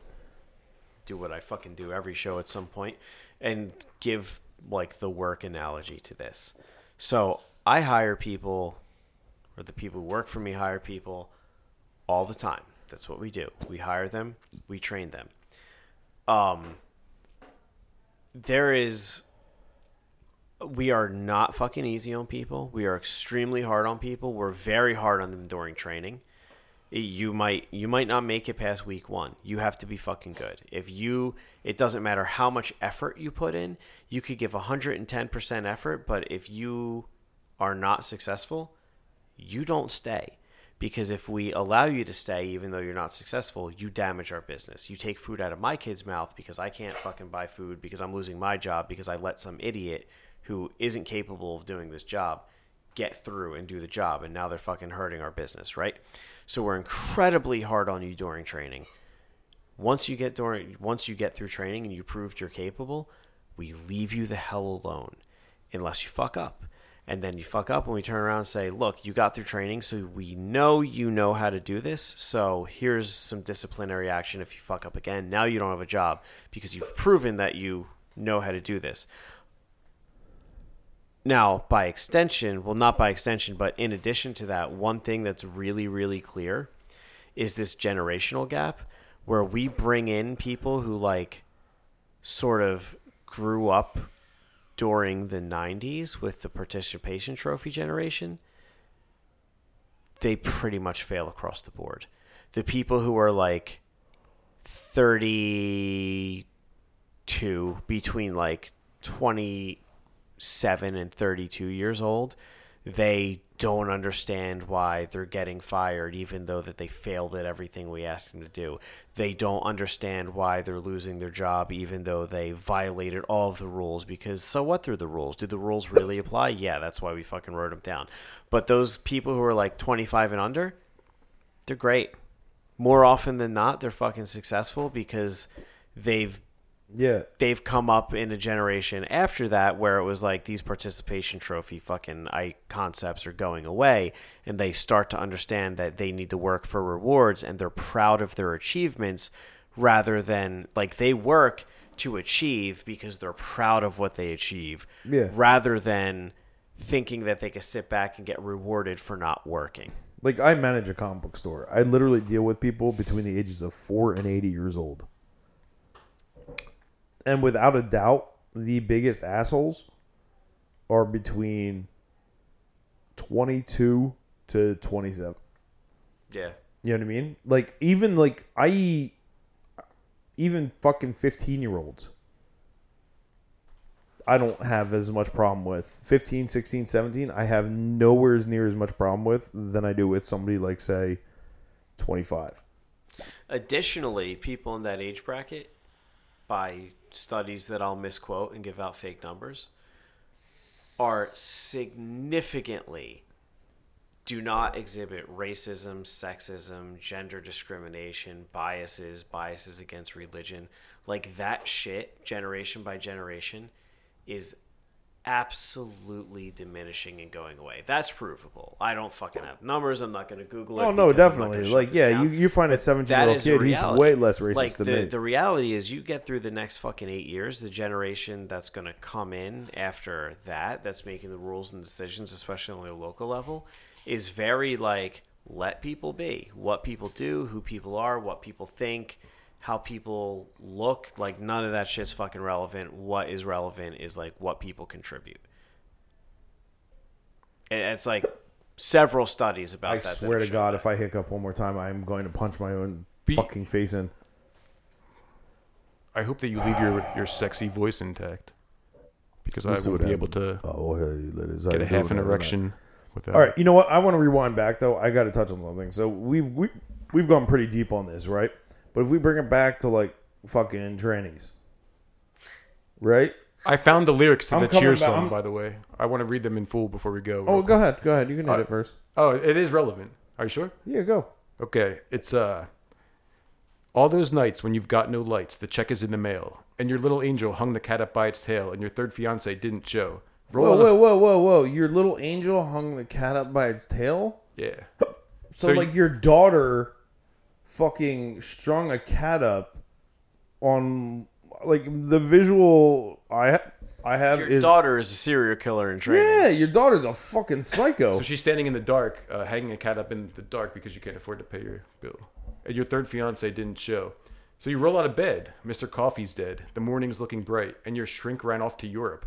do what I fucking do every show at some point, and give like the work analogy to this. So I hire people, or the people who work for me hire people, all the time. That's what we do. We hire them. We train them. Um. There is we are not fucking easy on people. We are extremely hard on people. We're very hard on them during training. You might you might not make it past week 1. You have to be fucking good. If you it doesn't matter how much effort you put in, you could give 110% effort, but if you are not successful, you don't stay. Because if we allow you to stay, even though you're not successful, you damage our business. You take food out of my kid's mouth because I can't fucking buy food because I'm losing my job because I let some idiot who isn't capable of doing this job get through and do the job. And now they're fucking hurting our business, right? So we're incredibly hard on you during training. Once you get during, once you get through training and you proved you're capable, we leave you the hell alone, unless you fuck up and then you fuck up and we turn around and say look you got through training so we know you know how to do this. So here's some disciplinary action if you fuck up again. Now you don't have a job because you've proven that you know how to do this. Now by extension well not by extension but in addition to that one thing that's really really clear is this generational gap where we bring in people who like sort of grew up during the 90s with the participation trophy generation, they pretty much fail across the board. The people who are like 32 between like 27 and 32 years old, they don't understand why they're getting fired even though that they failed at everything we asked them to do. They don't understand why they're losing their job even though they violated all of the rules because so what through the rules? Do the rules really apply? Yeah, that's why we fucking wrote them down. But those people who are like 25 and under, they're great. More often than not, they're fucking successful because they've Yeah. they've come up in a generation after that where it was like these participation trophy fucking I concepts are going away and they start to understand that they need to work for rewards and they're proud of their achievements rather than like they work to achieve because they're proud of what they achieve Yeah. rather than thinking that they can sit back and get rewarded for not working. Like I manage a comic book store. I literally deal with people between the ages of four and eighty years old. And without a doubt, the biggest assholes are between twenty two to twenty seven. Yeah. You know what I mean? Like even like I even fucking 15 year olds I don't have as much problem with 15, 16, 17. I have nowhere as near as much problem with than I do with somebody like say 25. Additionally, people in that age bracket, by studies that I'll misquote and give out fake numbers, are significantly do not exhibit racism, sexism, gender discrimination, biases, biases against religion. Like that shit, generation by generation, is absolutely diminishing and going away. That's provable. I don't fucking have numbers. I'm not going to Google it. Oh no, because I'm not definitely. Like yeah, you, you find a 17 year old kid, he's way less racist like than the, me. the reality is you get through the next fucking eight years the generation that's going to come in after that that's making the rules and decisions especially on the local level is very like let people be what people do who people are what people think how people look like none of that shit's fucking relevant what is relevant is like what people contribute and it's like several studies about I that that swear have to God, that. if I hiccup one more time, I am going to punch my own Be- fucking face in. I hope that you leave your your sexy voice intact because I We'll see won't what be able to Oh, hey, ladies, how get a half an there? erection without. All right, you know what? I want to rewind back though. I got to touch on something. So we've we, we've gone pretty deep on this, right? But if we bring it back to like fucking trannies, right? I found the lyrics to I'm the Cheers back- song, I'm- by the way. I want to read them in full before we go. Oh, go ahead, go ahead. You can hit Uh, it first. Oh, it is relevant. Are you sure? Yeah, go. Okay, it's uh all those nights when you've got no lights, the check is in the mail, and your little angel hung the cat up by its tail, and your third fiance didn't show. Roll Whoa, on whoa, whoa, whoa, whoa! Your little angel hung the cat up by its tail. yeah. So, So like your daughter, fucking strung a cat up on like the visual I ha- I have your is daughter is a serial killer in training yeah. Your daughter's a fucking psycho. So she's standing in the dark, uh, hanging a cat up in the dark because you can't afford to pay your bill. And your third fiance didn't show. So you roll out of bed. Mr. Coffee's dead. The morning's looking bright. And your shrink ran off to Europe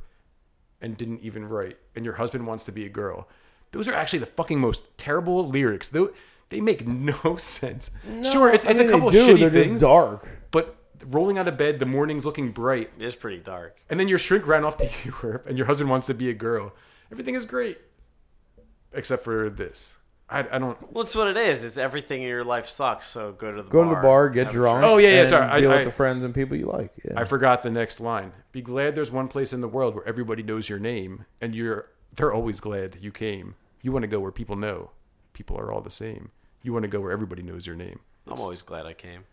and didn't even write. And your husband wants to be a girl. Those are actually the fucking most terrible lyrics. Though they make no sense. sure, it's, I it's mean, a couple they do. shitty They're things. just dark. But rolling out of bed, the morning's looking bright. It is pretty dark. And then your shrink ran off to Europe, and your husband wants to be a girl. Everything is great, except for this. I, I don't. Well, it's what it is. It's everything in your life sucks. So go to the Go bar, to the bar, get have a drunk. Oh, yeah, yeah, and sorry. I- deal I- with the friends and people you like. Yeah. I forgot the next line. Be glad there's one place in the world where everybody knows your name, and you're. They're always glad you came. You want to go where people know. People are all the same. You want to go where everybody knows your name. I'm always glad I came.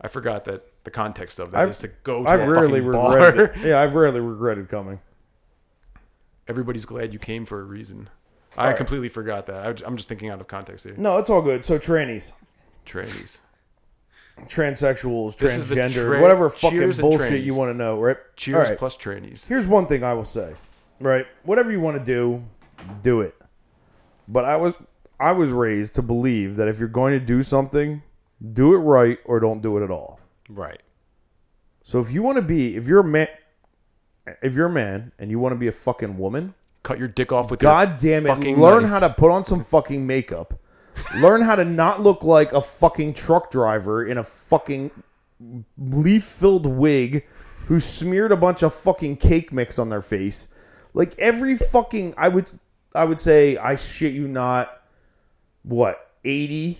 I forgot that the context of that is I've- to go to I've a rarely fucking bar. regretted. Yeah, I've rarely regretted coming. Everybody's glad you came for a reason. I right. completely forgot that. I, I'm just thinking out of context here. No, it's all good. So trannies, Trannies. transsexuals, This is the transgender, tra- whatever fucking bullshit you want to know, right? Cheers All right. plus trannies. Here's one thing I will say, right? Whatever you want to do, do it. But I was I was raised to believe that if you're going to do something, do it right or don't do it at all. Right. So if you want to be, if you're a man, if you're a man and you want to be a fucking woman, Cut your dick off with God damn it, learn knife. how to put on some fucking makeup. learn how to not look like a fucking truck driver in a fucking leaf-filled wig who smeared a bunch of fucking cake mix on their face. Like every fucking I would I would say I shit you not what 80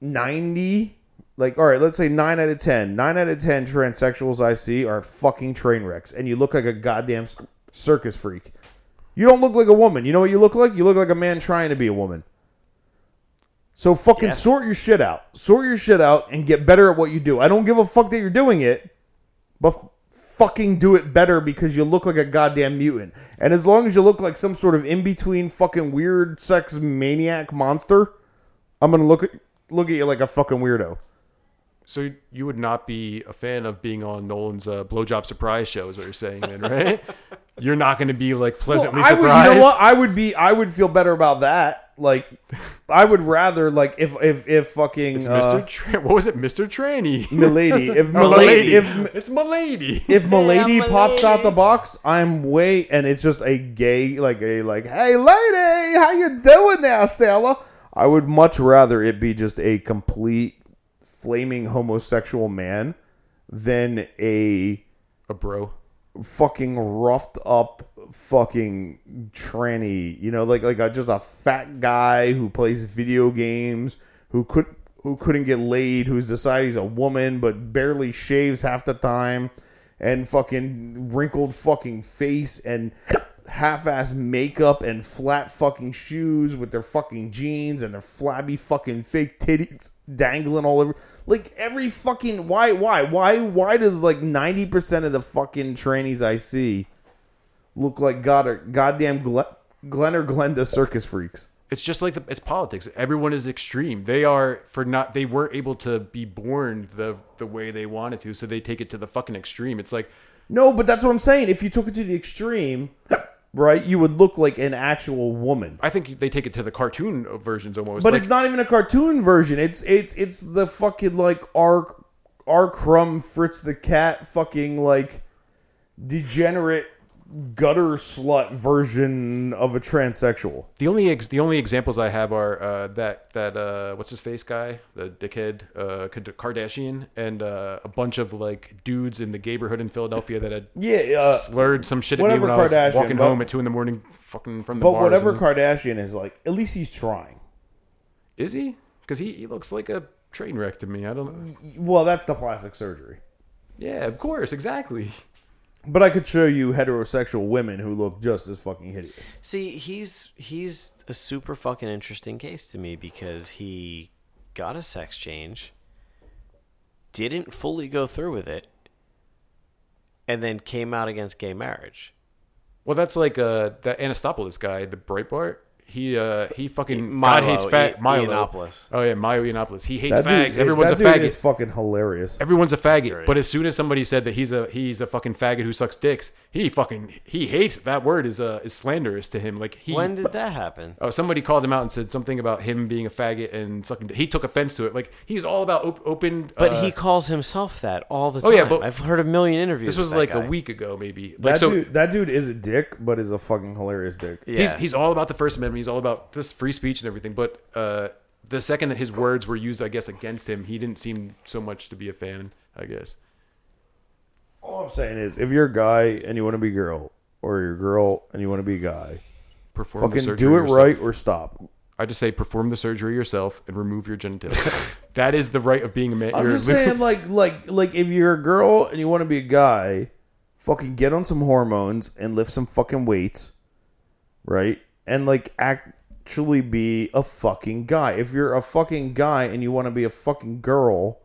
90 like all right let's say 9 out of 10 9 out of 10 transsexuals i see are fucking train wrecks and you look like a goddamn circus freak. You don't look like a woman. You know what you look like? You look like a man trying to be a woman. So fucking Yeah. sort your shit out. Sort your shit out and get better at what you do. I don't give a fuck that you're doing it but fucking do it better because you look like a goddamn mutant. And as long as you look like some sort of in between fucking weird sex maniac monster, I'm gonna look at look at you like a fucking weirdo. So you would not be a fan of being on Nolan's uh, blowjob surprise show, is what you're saying, then, right? you're not going to be like pleasantly I would, surprised. you know what? I would be. I would feel better about that. Like, I would rather like if if if fucking It's uh, Mr. Tra- what was it, Mr. Tranny? Milady, if Oh, Milady, Milady. if it's Milady. if Milady Yeah, pops out the box, I'm way and it's just a gay like a like, hey lady, how you doing now, Stella? I would much rather it be just a complete flaming homosexual man than a a bro. fucking roughed up fucking tranny, you know, like like a, just a fat guy who plays video games who could who couldn't get laid, who's decided he's a woman but barely shaves half the time, and fucking wrinkled fucking face and half-ass makeup and flat fucking shoes with their fucking jeans and their flabby fucking fake titties dangling all over like every fucking why why why why does like 90% of the fucking trannies i see look like god goddamn Glenn, Glen or Glenda circus freaks It's just like the, it's politics. Everyone is extreme. They are for not. They weren't able to be born the the way they wanted to, so they take it to the fucking extreme. It's like no but that's what i'm saying if you took it to the extreme right you would look like an actual woman I think they take it to the cartoon versions almost. But Like, it's not even a cartoon version. It's it's it's the fucking like R R Crumb Fritz the cat fucking like degenerate gutter slut version of a transsexual. The only ex- the only examples I have are uh, that that uh, what's his face guy, the dickhead uh, Kardashian, and uh, a bunch of like dudes in the neighborhood in Philadelphia that had Yeah, uh, slurred some shit at me when I was Kardashian, walking but- home at two in the morning, fucking from the but whatever and- Kardashian is like, at least he's trying. is he? Because he, he looks like a train wreck to me. I don't. Well, that's the plastic surgery. Yeah, of course, exactly. But I could show you heterosexual women who look just as fucking hideous. See, he's he's a super fucking interesting case to me because he got a sex change, didn't fully go through with it, and then came out against gay marriage. Well, that's like uh, that Anastopoulos guy, the Breitbart. He uh he fucking Milo, God hates fat I- Milo. Yiannopoulos. Oh yeah, Milo Yiannopoulos. He hates That fags. dude, Everyone's that a dude faggot. is fucking hilarious. Everyone's a faggot. Right. But as soon as somebody said that he's a he's a fucking faggot who sucks dicks, he fucking he hates that word is uh is slanderous to him. Like he When did that happen? Oh, somebody called him out and said something about him being a faggot and sucking. He took offense to it. Like he's all about op- open. But uh, he calls himself that all the time. Oh, yeah, but- I've heard a million interviews. This was with that like guy. a week ago, maybe. Like That so, dude, that dude is a dick, but is a fucking hilarious dick. Yeah. He's he's all about the First Amendment. He's all about this free speech and everything. But uh, the second that his words were used, I guess, against him, he didn't seem so much to be a fan. I guess. All I'm saying is, if you're a guy and you want to be a girl, or you're a girl and you want to be a guy, Perform the fucking surgery do it yourself. right or stop. I just say perform the surgery yourself and remove your genitalia. that is the right of being a man. I'm You're just saying, like, like, like, if you're a girl and you want to be a guy, fucking get on some hormones and lift some fucking weights, right? And like, actually be a fucking guy. If you're a fucking guy and you want to be a fucking girl,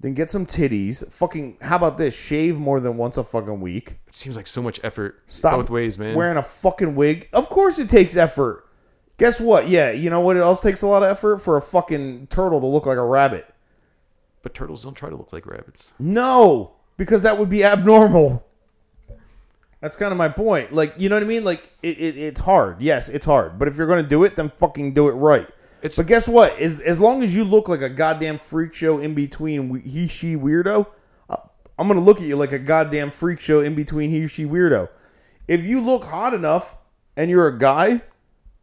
then get some titties. Fucking, how about this? Shave more than once a fucking week. it seems like so much effort Stop both ways, man. Wearing a fucking wig. Of course it takes effort. Guess what? Yeah, you know what else takes a lot of effort? For a fucking turtle to look like a rabbit. but turtles don't try to look like rabbits. No, because that would be abnormal. That's kind of my point. Like, you know what I mean? Like, it, it, it's hard. Yes, it's hard. But if you're going to do it, then fucking do it right. It's- but guess what? As, as long as you look like a goddamn freak show in between he, she, weirdo, uh, I'm going to look at you like a goddamn freak show in between he, she, weirdo. If you look hot enough and you're a guy,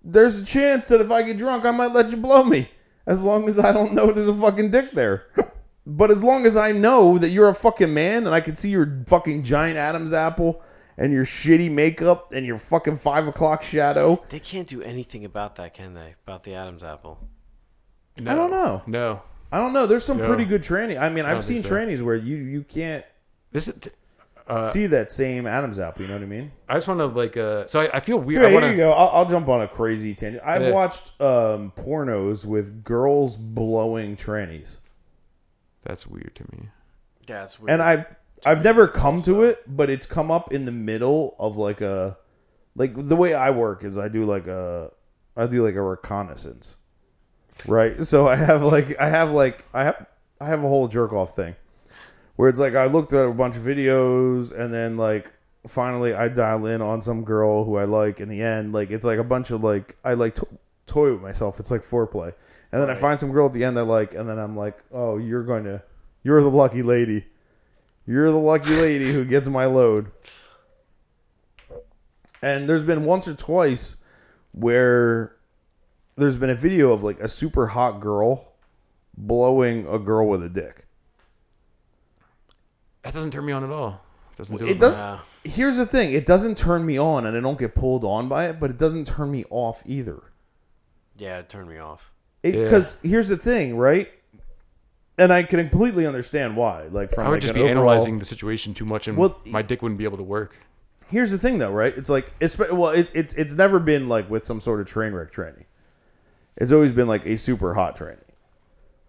there's a chance that if I get drunk, I might let you blow me. As long as I don't know there's a fucking dick there. But as long as I know that you're a fucking man and I can see your fucking giant Adam's apple and your shitty makeup and your fucking five o'clock shadow, They can't do anything about that, can they? About the Adam's apple. I don't know. No. I don't know. There's some No. pretty good tranny. I mean, I've seen think so. trannies where you you can't This is. see that same Adam's apple. You know what I mean? I just want to like. Uh, so I, I feel weird. Here, I here wanna, you go. I'll, I'll jump on a crazy tangent. I've Yeah. watched um, pornos with girls blowing trannies, That's weird to me. Yeah, it's weird. and I've I've never come to it, but it's come up in the middle of like a like the way I work is I do like a I do like a reconnaissance, right? So I have like I have like I have I have a whole jerk off thing where it's like I looked at a bunch of videos and then like finally I dial in on some girl who I like in the end. Like it's like a bunch of like I like to- toy with myself. It's like foreplay. And then I find some girl at the end I like and then I'm like oh you're going to you're the lucky lady you're the lucky lady who gets my load and there's been once or twice where there's been a video of like a super hot girl blowing a girl with a dick That doesn't turn me on at all. It Doesn't do It it. does- Nah. here's the thing it doesn't turn me on and i don't get pulled on by it but it doesn't turn me off either yeah, it turned me off. Yeah. because here's the thing right and i can completely understand why like from I would like just be overall- analyzing the situation too much, and Well, my dick wouldn't be able to work. here's the thing though right it's like it's well it, it's it's never been like with some sort of train wreck tranny it's always been like a super hot tranny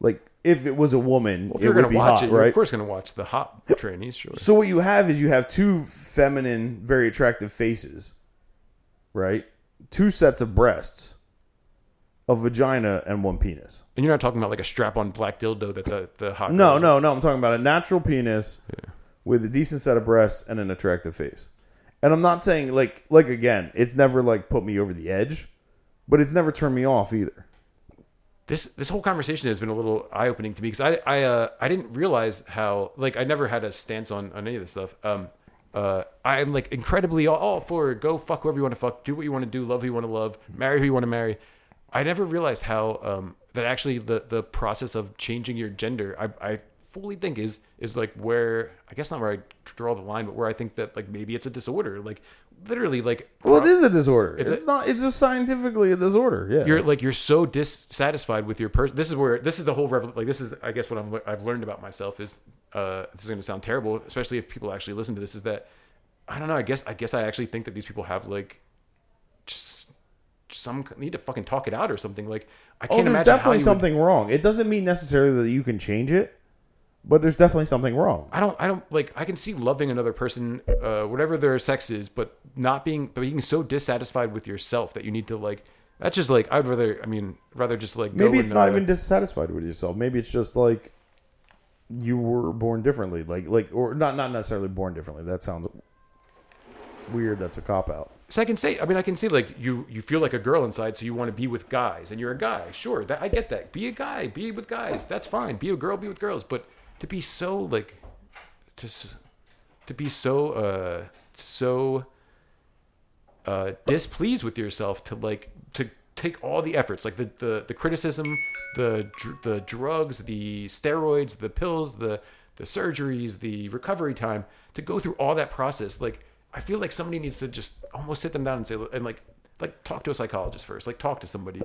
like if it was a woman Well, if it you're would gonna be watch hot it, you're right of course gonna watch the hot trainees. Sure. So what you have is you have two feminine, very attractive faces, right? Two sets of breasts, a vagina, and one penis. And you're not talking about like a strap-on black dildo that the the hot. No, girls- no, no. I'm talking about a natural penis with a decent set of breasts and an attractive face. And I'm not saying like like again, it's never like put me over the edge, but it's never turned me off either. This this whole conversation has been a little eye opening to me because I I uh, I didn't realize how like I never had a stance on on any of this stuff. Um, uh, I'm like incredibly all, all for go fuck whoever you want to fuck, do what you want to do, love who you want to love, marry who you want to marry. I never realized how um that actually the the process of changing your gender I I fully think is is like where I guess not where I draw the line, but where I think that like maybe it's a disorder, like literally like Well, it is a disorder. It's It's, a- not. It's just scientifically a disorder. Yeah. you're like you're so dissatisfied with your person. This is where this is the whole revel- like this is I guess what I'm I've learned about myself is uh this is going to sound terrible, especially if people actually listen to this. Is that I don't know. I guess I guess I actually think that these people have like just some need to fucking talk it out or something. Like I Oh, can't there's imagine how definitely you would- something wrong. It doesn't mean necessarily that you can change it, but there's definitely something wrong. I don't, I don't like. I can see loving another person, uh, whatever their sex is, but not being, but being so dissatisfied with yourself that you need to like. That's just like I'd rather. I mean, rather just like Maybe it's not even dissatisfied with yourself. Maybe it's just like you were born differently, like like or not not necessarily born differently. That sounds weird. That's a cop out. So I can say, I mean, I can see like you you feel like a girl inside, so you want to be with guys, and you're a guy. Sure, that I get that. Be a guy, be with guys. That's fine. Be a girl, be with girls. But to be so like, to to be so uh so uh displeased with yourself to like to take all the efforts, like the the the criticism, the dr- the drugs, the steroids, the pills, the the surgeries, the recovery time to go through all that process, like. I feel like somebody needs to just almost sit them down and say, and like, like talk to a psychologist first, like talk to somebody.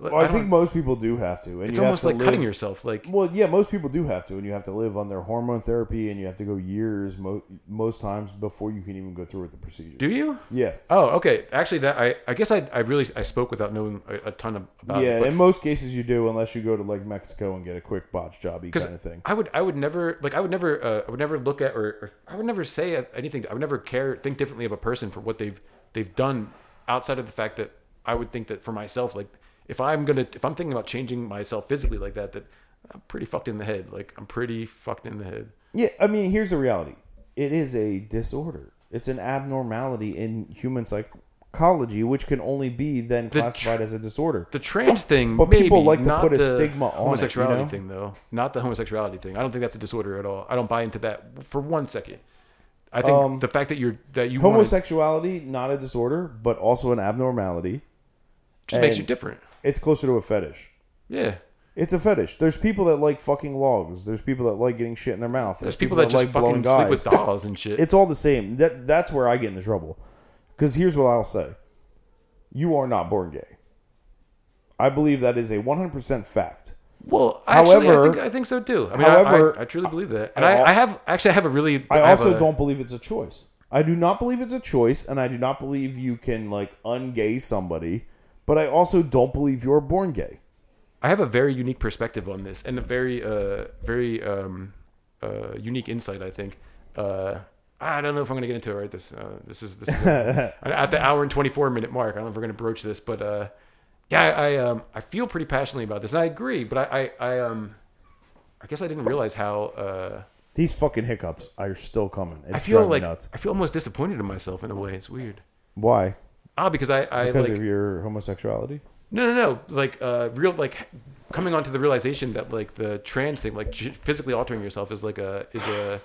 Well, I, think most people do have to, and it's you have almost to like live, cutting yourself. Like, Well, yeah, most people do have to, and you have to live on their hormone therapy, and you have to go years mo- most times before you can even go through with the procedure. do you? yeah, Oh, okay. Actually, that I, I guess I, I really, I spoke without knowing a, a ton of, about yeah. it. in most cases, you do, unless you go to like Mexico and get a quick botch jobby because kind of thing. I would I would never like I would never uh, I would never look at or, or I would never say anything I would never care think differently of a person for what they've they've done outside of the fact that I would think that for myself like if I'm gonna if I'm thinking about changing myself physically like that that I'm pretty fucked in the head like I'm pretty fucked in the head Yeah, I mean, here's the reality. It is a disorder. It's an abnormality in human psychology, which can only be then The classified tr- as a disorder. the trans thing But maybe, people like to put a stigma on it, you homosexuality know? thing though not the homosexuality thing I don't think that's a disorder at all I don't buy into that for one second I think Um, the fact that you're that you Homosexuality, not a disorder, but also an abnormality. just makes you different It's closer to a fetish. yeah It's a fetish. There's people that like fucking logs. There's people that like getting shit in their mouth. There's people that just fucking sleep with dolls and shit. It's all the same. That that's where I get into trouble. Because here's what I'll say: you are not born gay. I believe that is a 100% fact. well, actually, however- I think, I think so too. I mean, however, I, I, truly believe that, and I I, have actually I have a really. I also a- don't believe it's a choice. I do not believe it's a choice, and I do not believe you can like ungay somebody. But I also don't believe you're born gay. I have a very unique perspective on this, and a very, uh, very um, uh, unique insight. I think. Uh, I don't know if I'm going to get into it right. This, uh, this is this is at the hour and 24 minute mark. I don't know if we're going to broach this, but uh, yeah, I, I um I feel pretty passionately about this, and I agree. But I, I, I um I guess I didn't realize how uh, These fucking hiccups are still coming. It's I feel like nuts. I feel almost disappointed in myself in a way. It's weird. Why? Ah, because I, I Because like of your homosexuality? No, no, no. Like, uh, real, like, coming onto the realization that, like, the trans thing, like, g- physically altering yourself is like a, is a,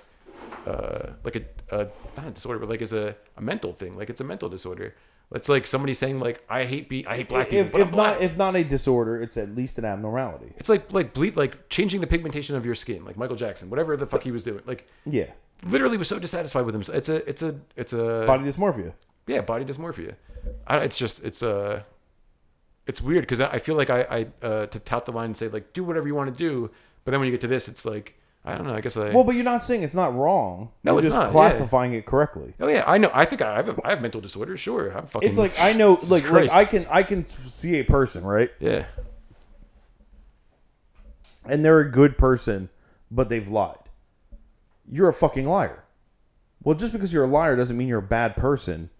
uh, like a, a, not a disorder, but like is a, a mental thing. Like, it's a mental disorder. It's like somebody saying, like, I hate be, I hate black people. If, if black. not if not a disorder, it's at least an abnormality. it's like, like, bleed, like, changing the pigmentation of your skin, like Michael Jackson, whatever the fuck he was doing. Like, Yeah. literally was so dissatisfied with himself. It's a, it's a, it's a, Body dysmorphia. Yeah, body dysmorphia. I, it's just it's uh it's weird because I feel like I I uh, to tout the line and say like do whatever you want to do, but then when you get to this, it's like I don't know. I guess I Well, but you're not saying it's not wrong. No, you're it's just not, yeah. classifying it correctly. oh yeah I know I think I have a, I have mental disorders. Sure, I'm fucking. It's like I know, like, like I can, I can see a person, right, yeah and they're a good person, but they've lied. You're a fucking liar. Well, just because you're a liar doesn't mean you're a bad person,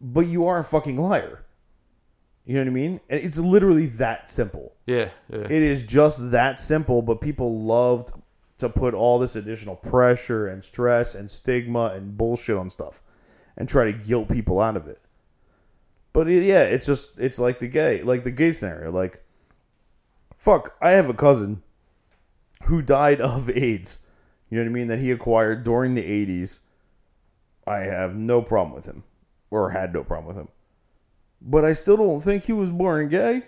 but you are a fucking liar. You know what I mean? And it's literally that simple. yeah yeah. It is just that simple, but people loved to put all this additional pressure and stress and stigma and bullshit on stuff and try to guilt people out of it. But yeah, it's just it's like the gay, like the gay scenario. Like, fuck, I have a cousin who died of AIDS. You know what I mean? That he acquired during the '80s. I have no problem with him, or had no problem with him. But I still don't think he was born gay.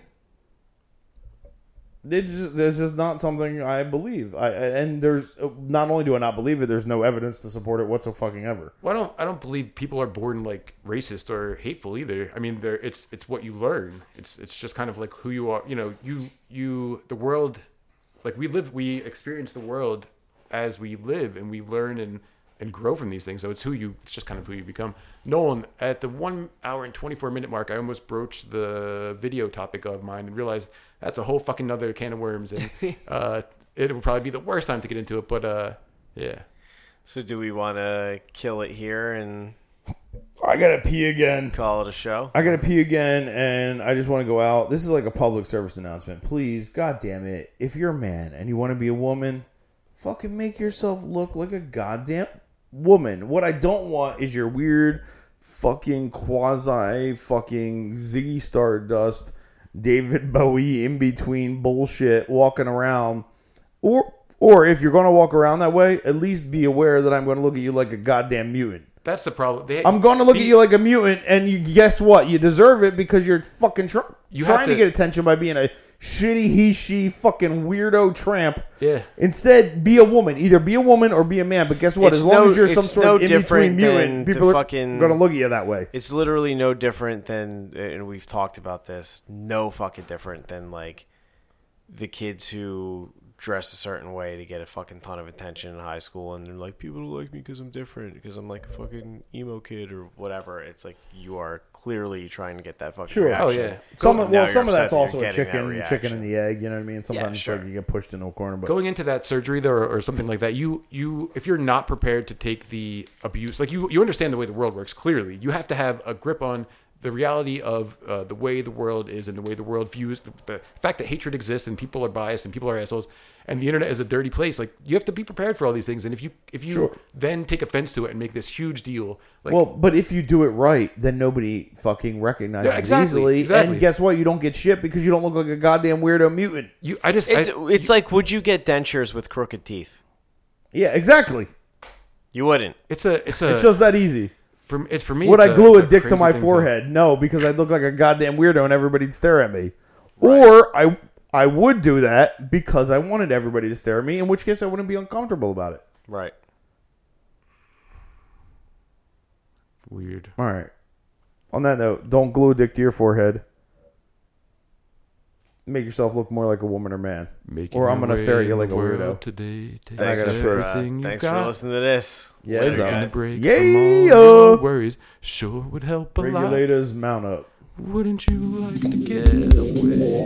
It just, not something I believe. I and there's not only do I not believe it, there's no evidence to support it whatsoever. Fucking ever. Well, I don't. I don't believe people are born like racist or hateful either. I mean, they're, it's it's what you learn. It's it's just kind of like who you are. You know, you you the world, like we live, we experience the world as we live, and we learn and and grow from these things. So it's who you. It's just kind of who you become. Nolan, at the one hour and twenty four minute mark, I almost broached the video topic of mine and realized that's a whole fucking other can of worms, and uh, it would probably be the worst time to get into it. But uh, yeah. So do we want to kill it here and I gotta pee again. call it a show? I gotta pee again, and I just want to go out. This is like a public service announcement. Please, god damn it, if you're a man and you want to be a woman, fucking make yourself look like a goddamn woman. What I don't want is your weird, fucking quasi, fucking Ziggy Stardust, David Bowie in between bullshit walking around, or or if you're gonna walk around that way, at least be aware that I'm gonna look at you like a goddamn mutant. That's the problem. They, I'm going to look be- at you like a mutant, and you guess what? You deserve it because you're fucking tr- You trying to, to- get attention by being a shitty he she fucking weirdo tramp. Yeah. Instead, be a woman. Either be a woman or be a man. But guess what? It's as long no- as you're some sort no of in between mutant, people fucking- are going to look at you that way. It's literally no different than, and we've talked about this, no fucking different than like the kids who dress a certain way to get a fucking ton of attention in high school, and they're like, people don't like me because I'm different, because I'm like a fucking emo kid or whatever. It's like you are clearly trying to get that fucking Sure. reaction. Oh, yeah. Some of, well, some of that's also a chicken, chicken and the egg. You know what I mean? Sometimes sure. like you get pushed into a corner. But going into that surgery though, or, or something like that, you you if you're not prepared to take the abuse, like you you understand the way the world works. Clearly, you have to have a grip on the reality of uh, the way the world is and the way the world views the, the fact that hatred exists and people are biased and people are assholes and the internet is a dirty place. Like you have to be prepared for all these things. And if you if you Sure. then take offense to it and make this huge deal, like well, but if you do it right, then nobody fucking recognizes Yeah, exactly, easily. exactly. And guess what? You don't get shit because you don't look like a goddamn weirdo mutant. you, I just It's, I, it's like, would you get dentures with crooked teeth? Yeah, exactly. You wouldn't. it's a it's a It's just that easy. For it's for me. Would it's I glue a it's dick to my thing forehead? No, because I'd look like a goddamn weirdo and everybody'd stare at me. Or I I would do that because I wanted everybody to stare at me, in which case I wouldn't be uncomfortable about it. Right. Weird. All right. On that note, don't glue a dick to your forehead. Make yourself look more like a woman or man. Making Or I'm gonna stare at you like a weirdo. Today, take I gotta for, piss. uh, everything you thanks got. for listening to this. Yeah, Later, it's, guys. break Yeah. from all your worries sure would help a lot. Regulators mount up. Wouldn't you like to get away?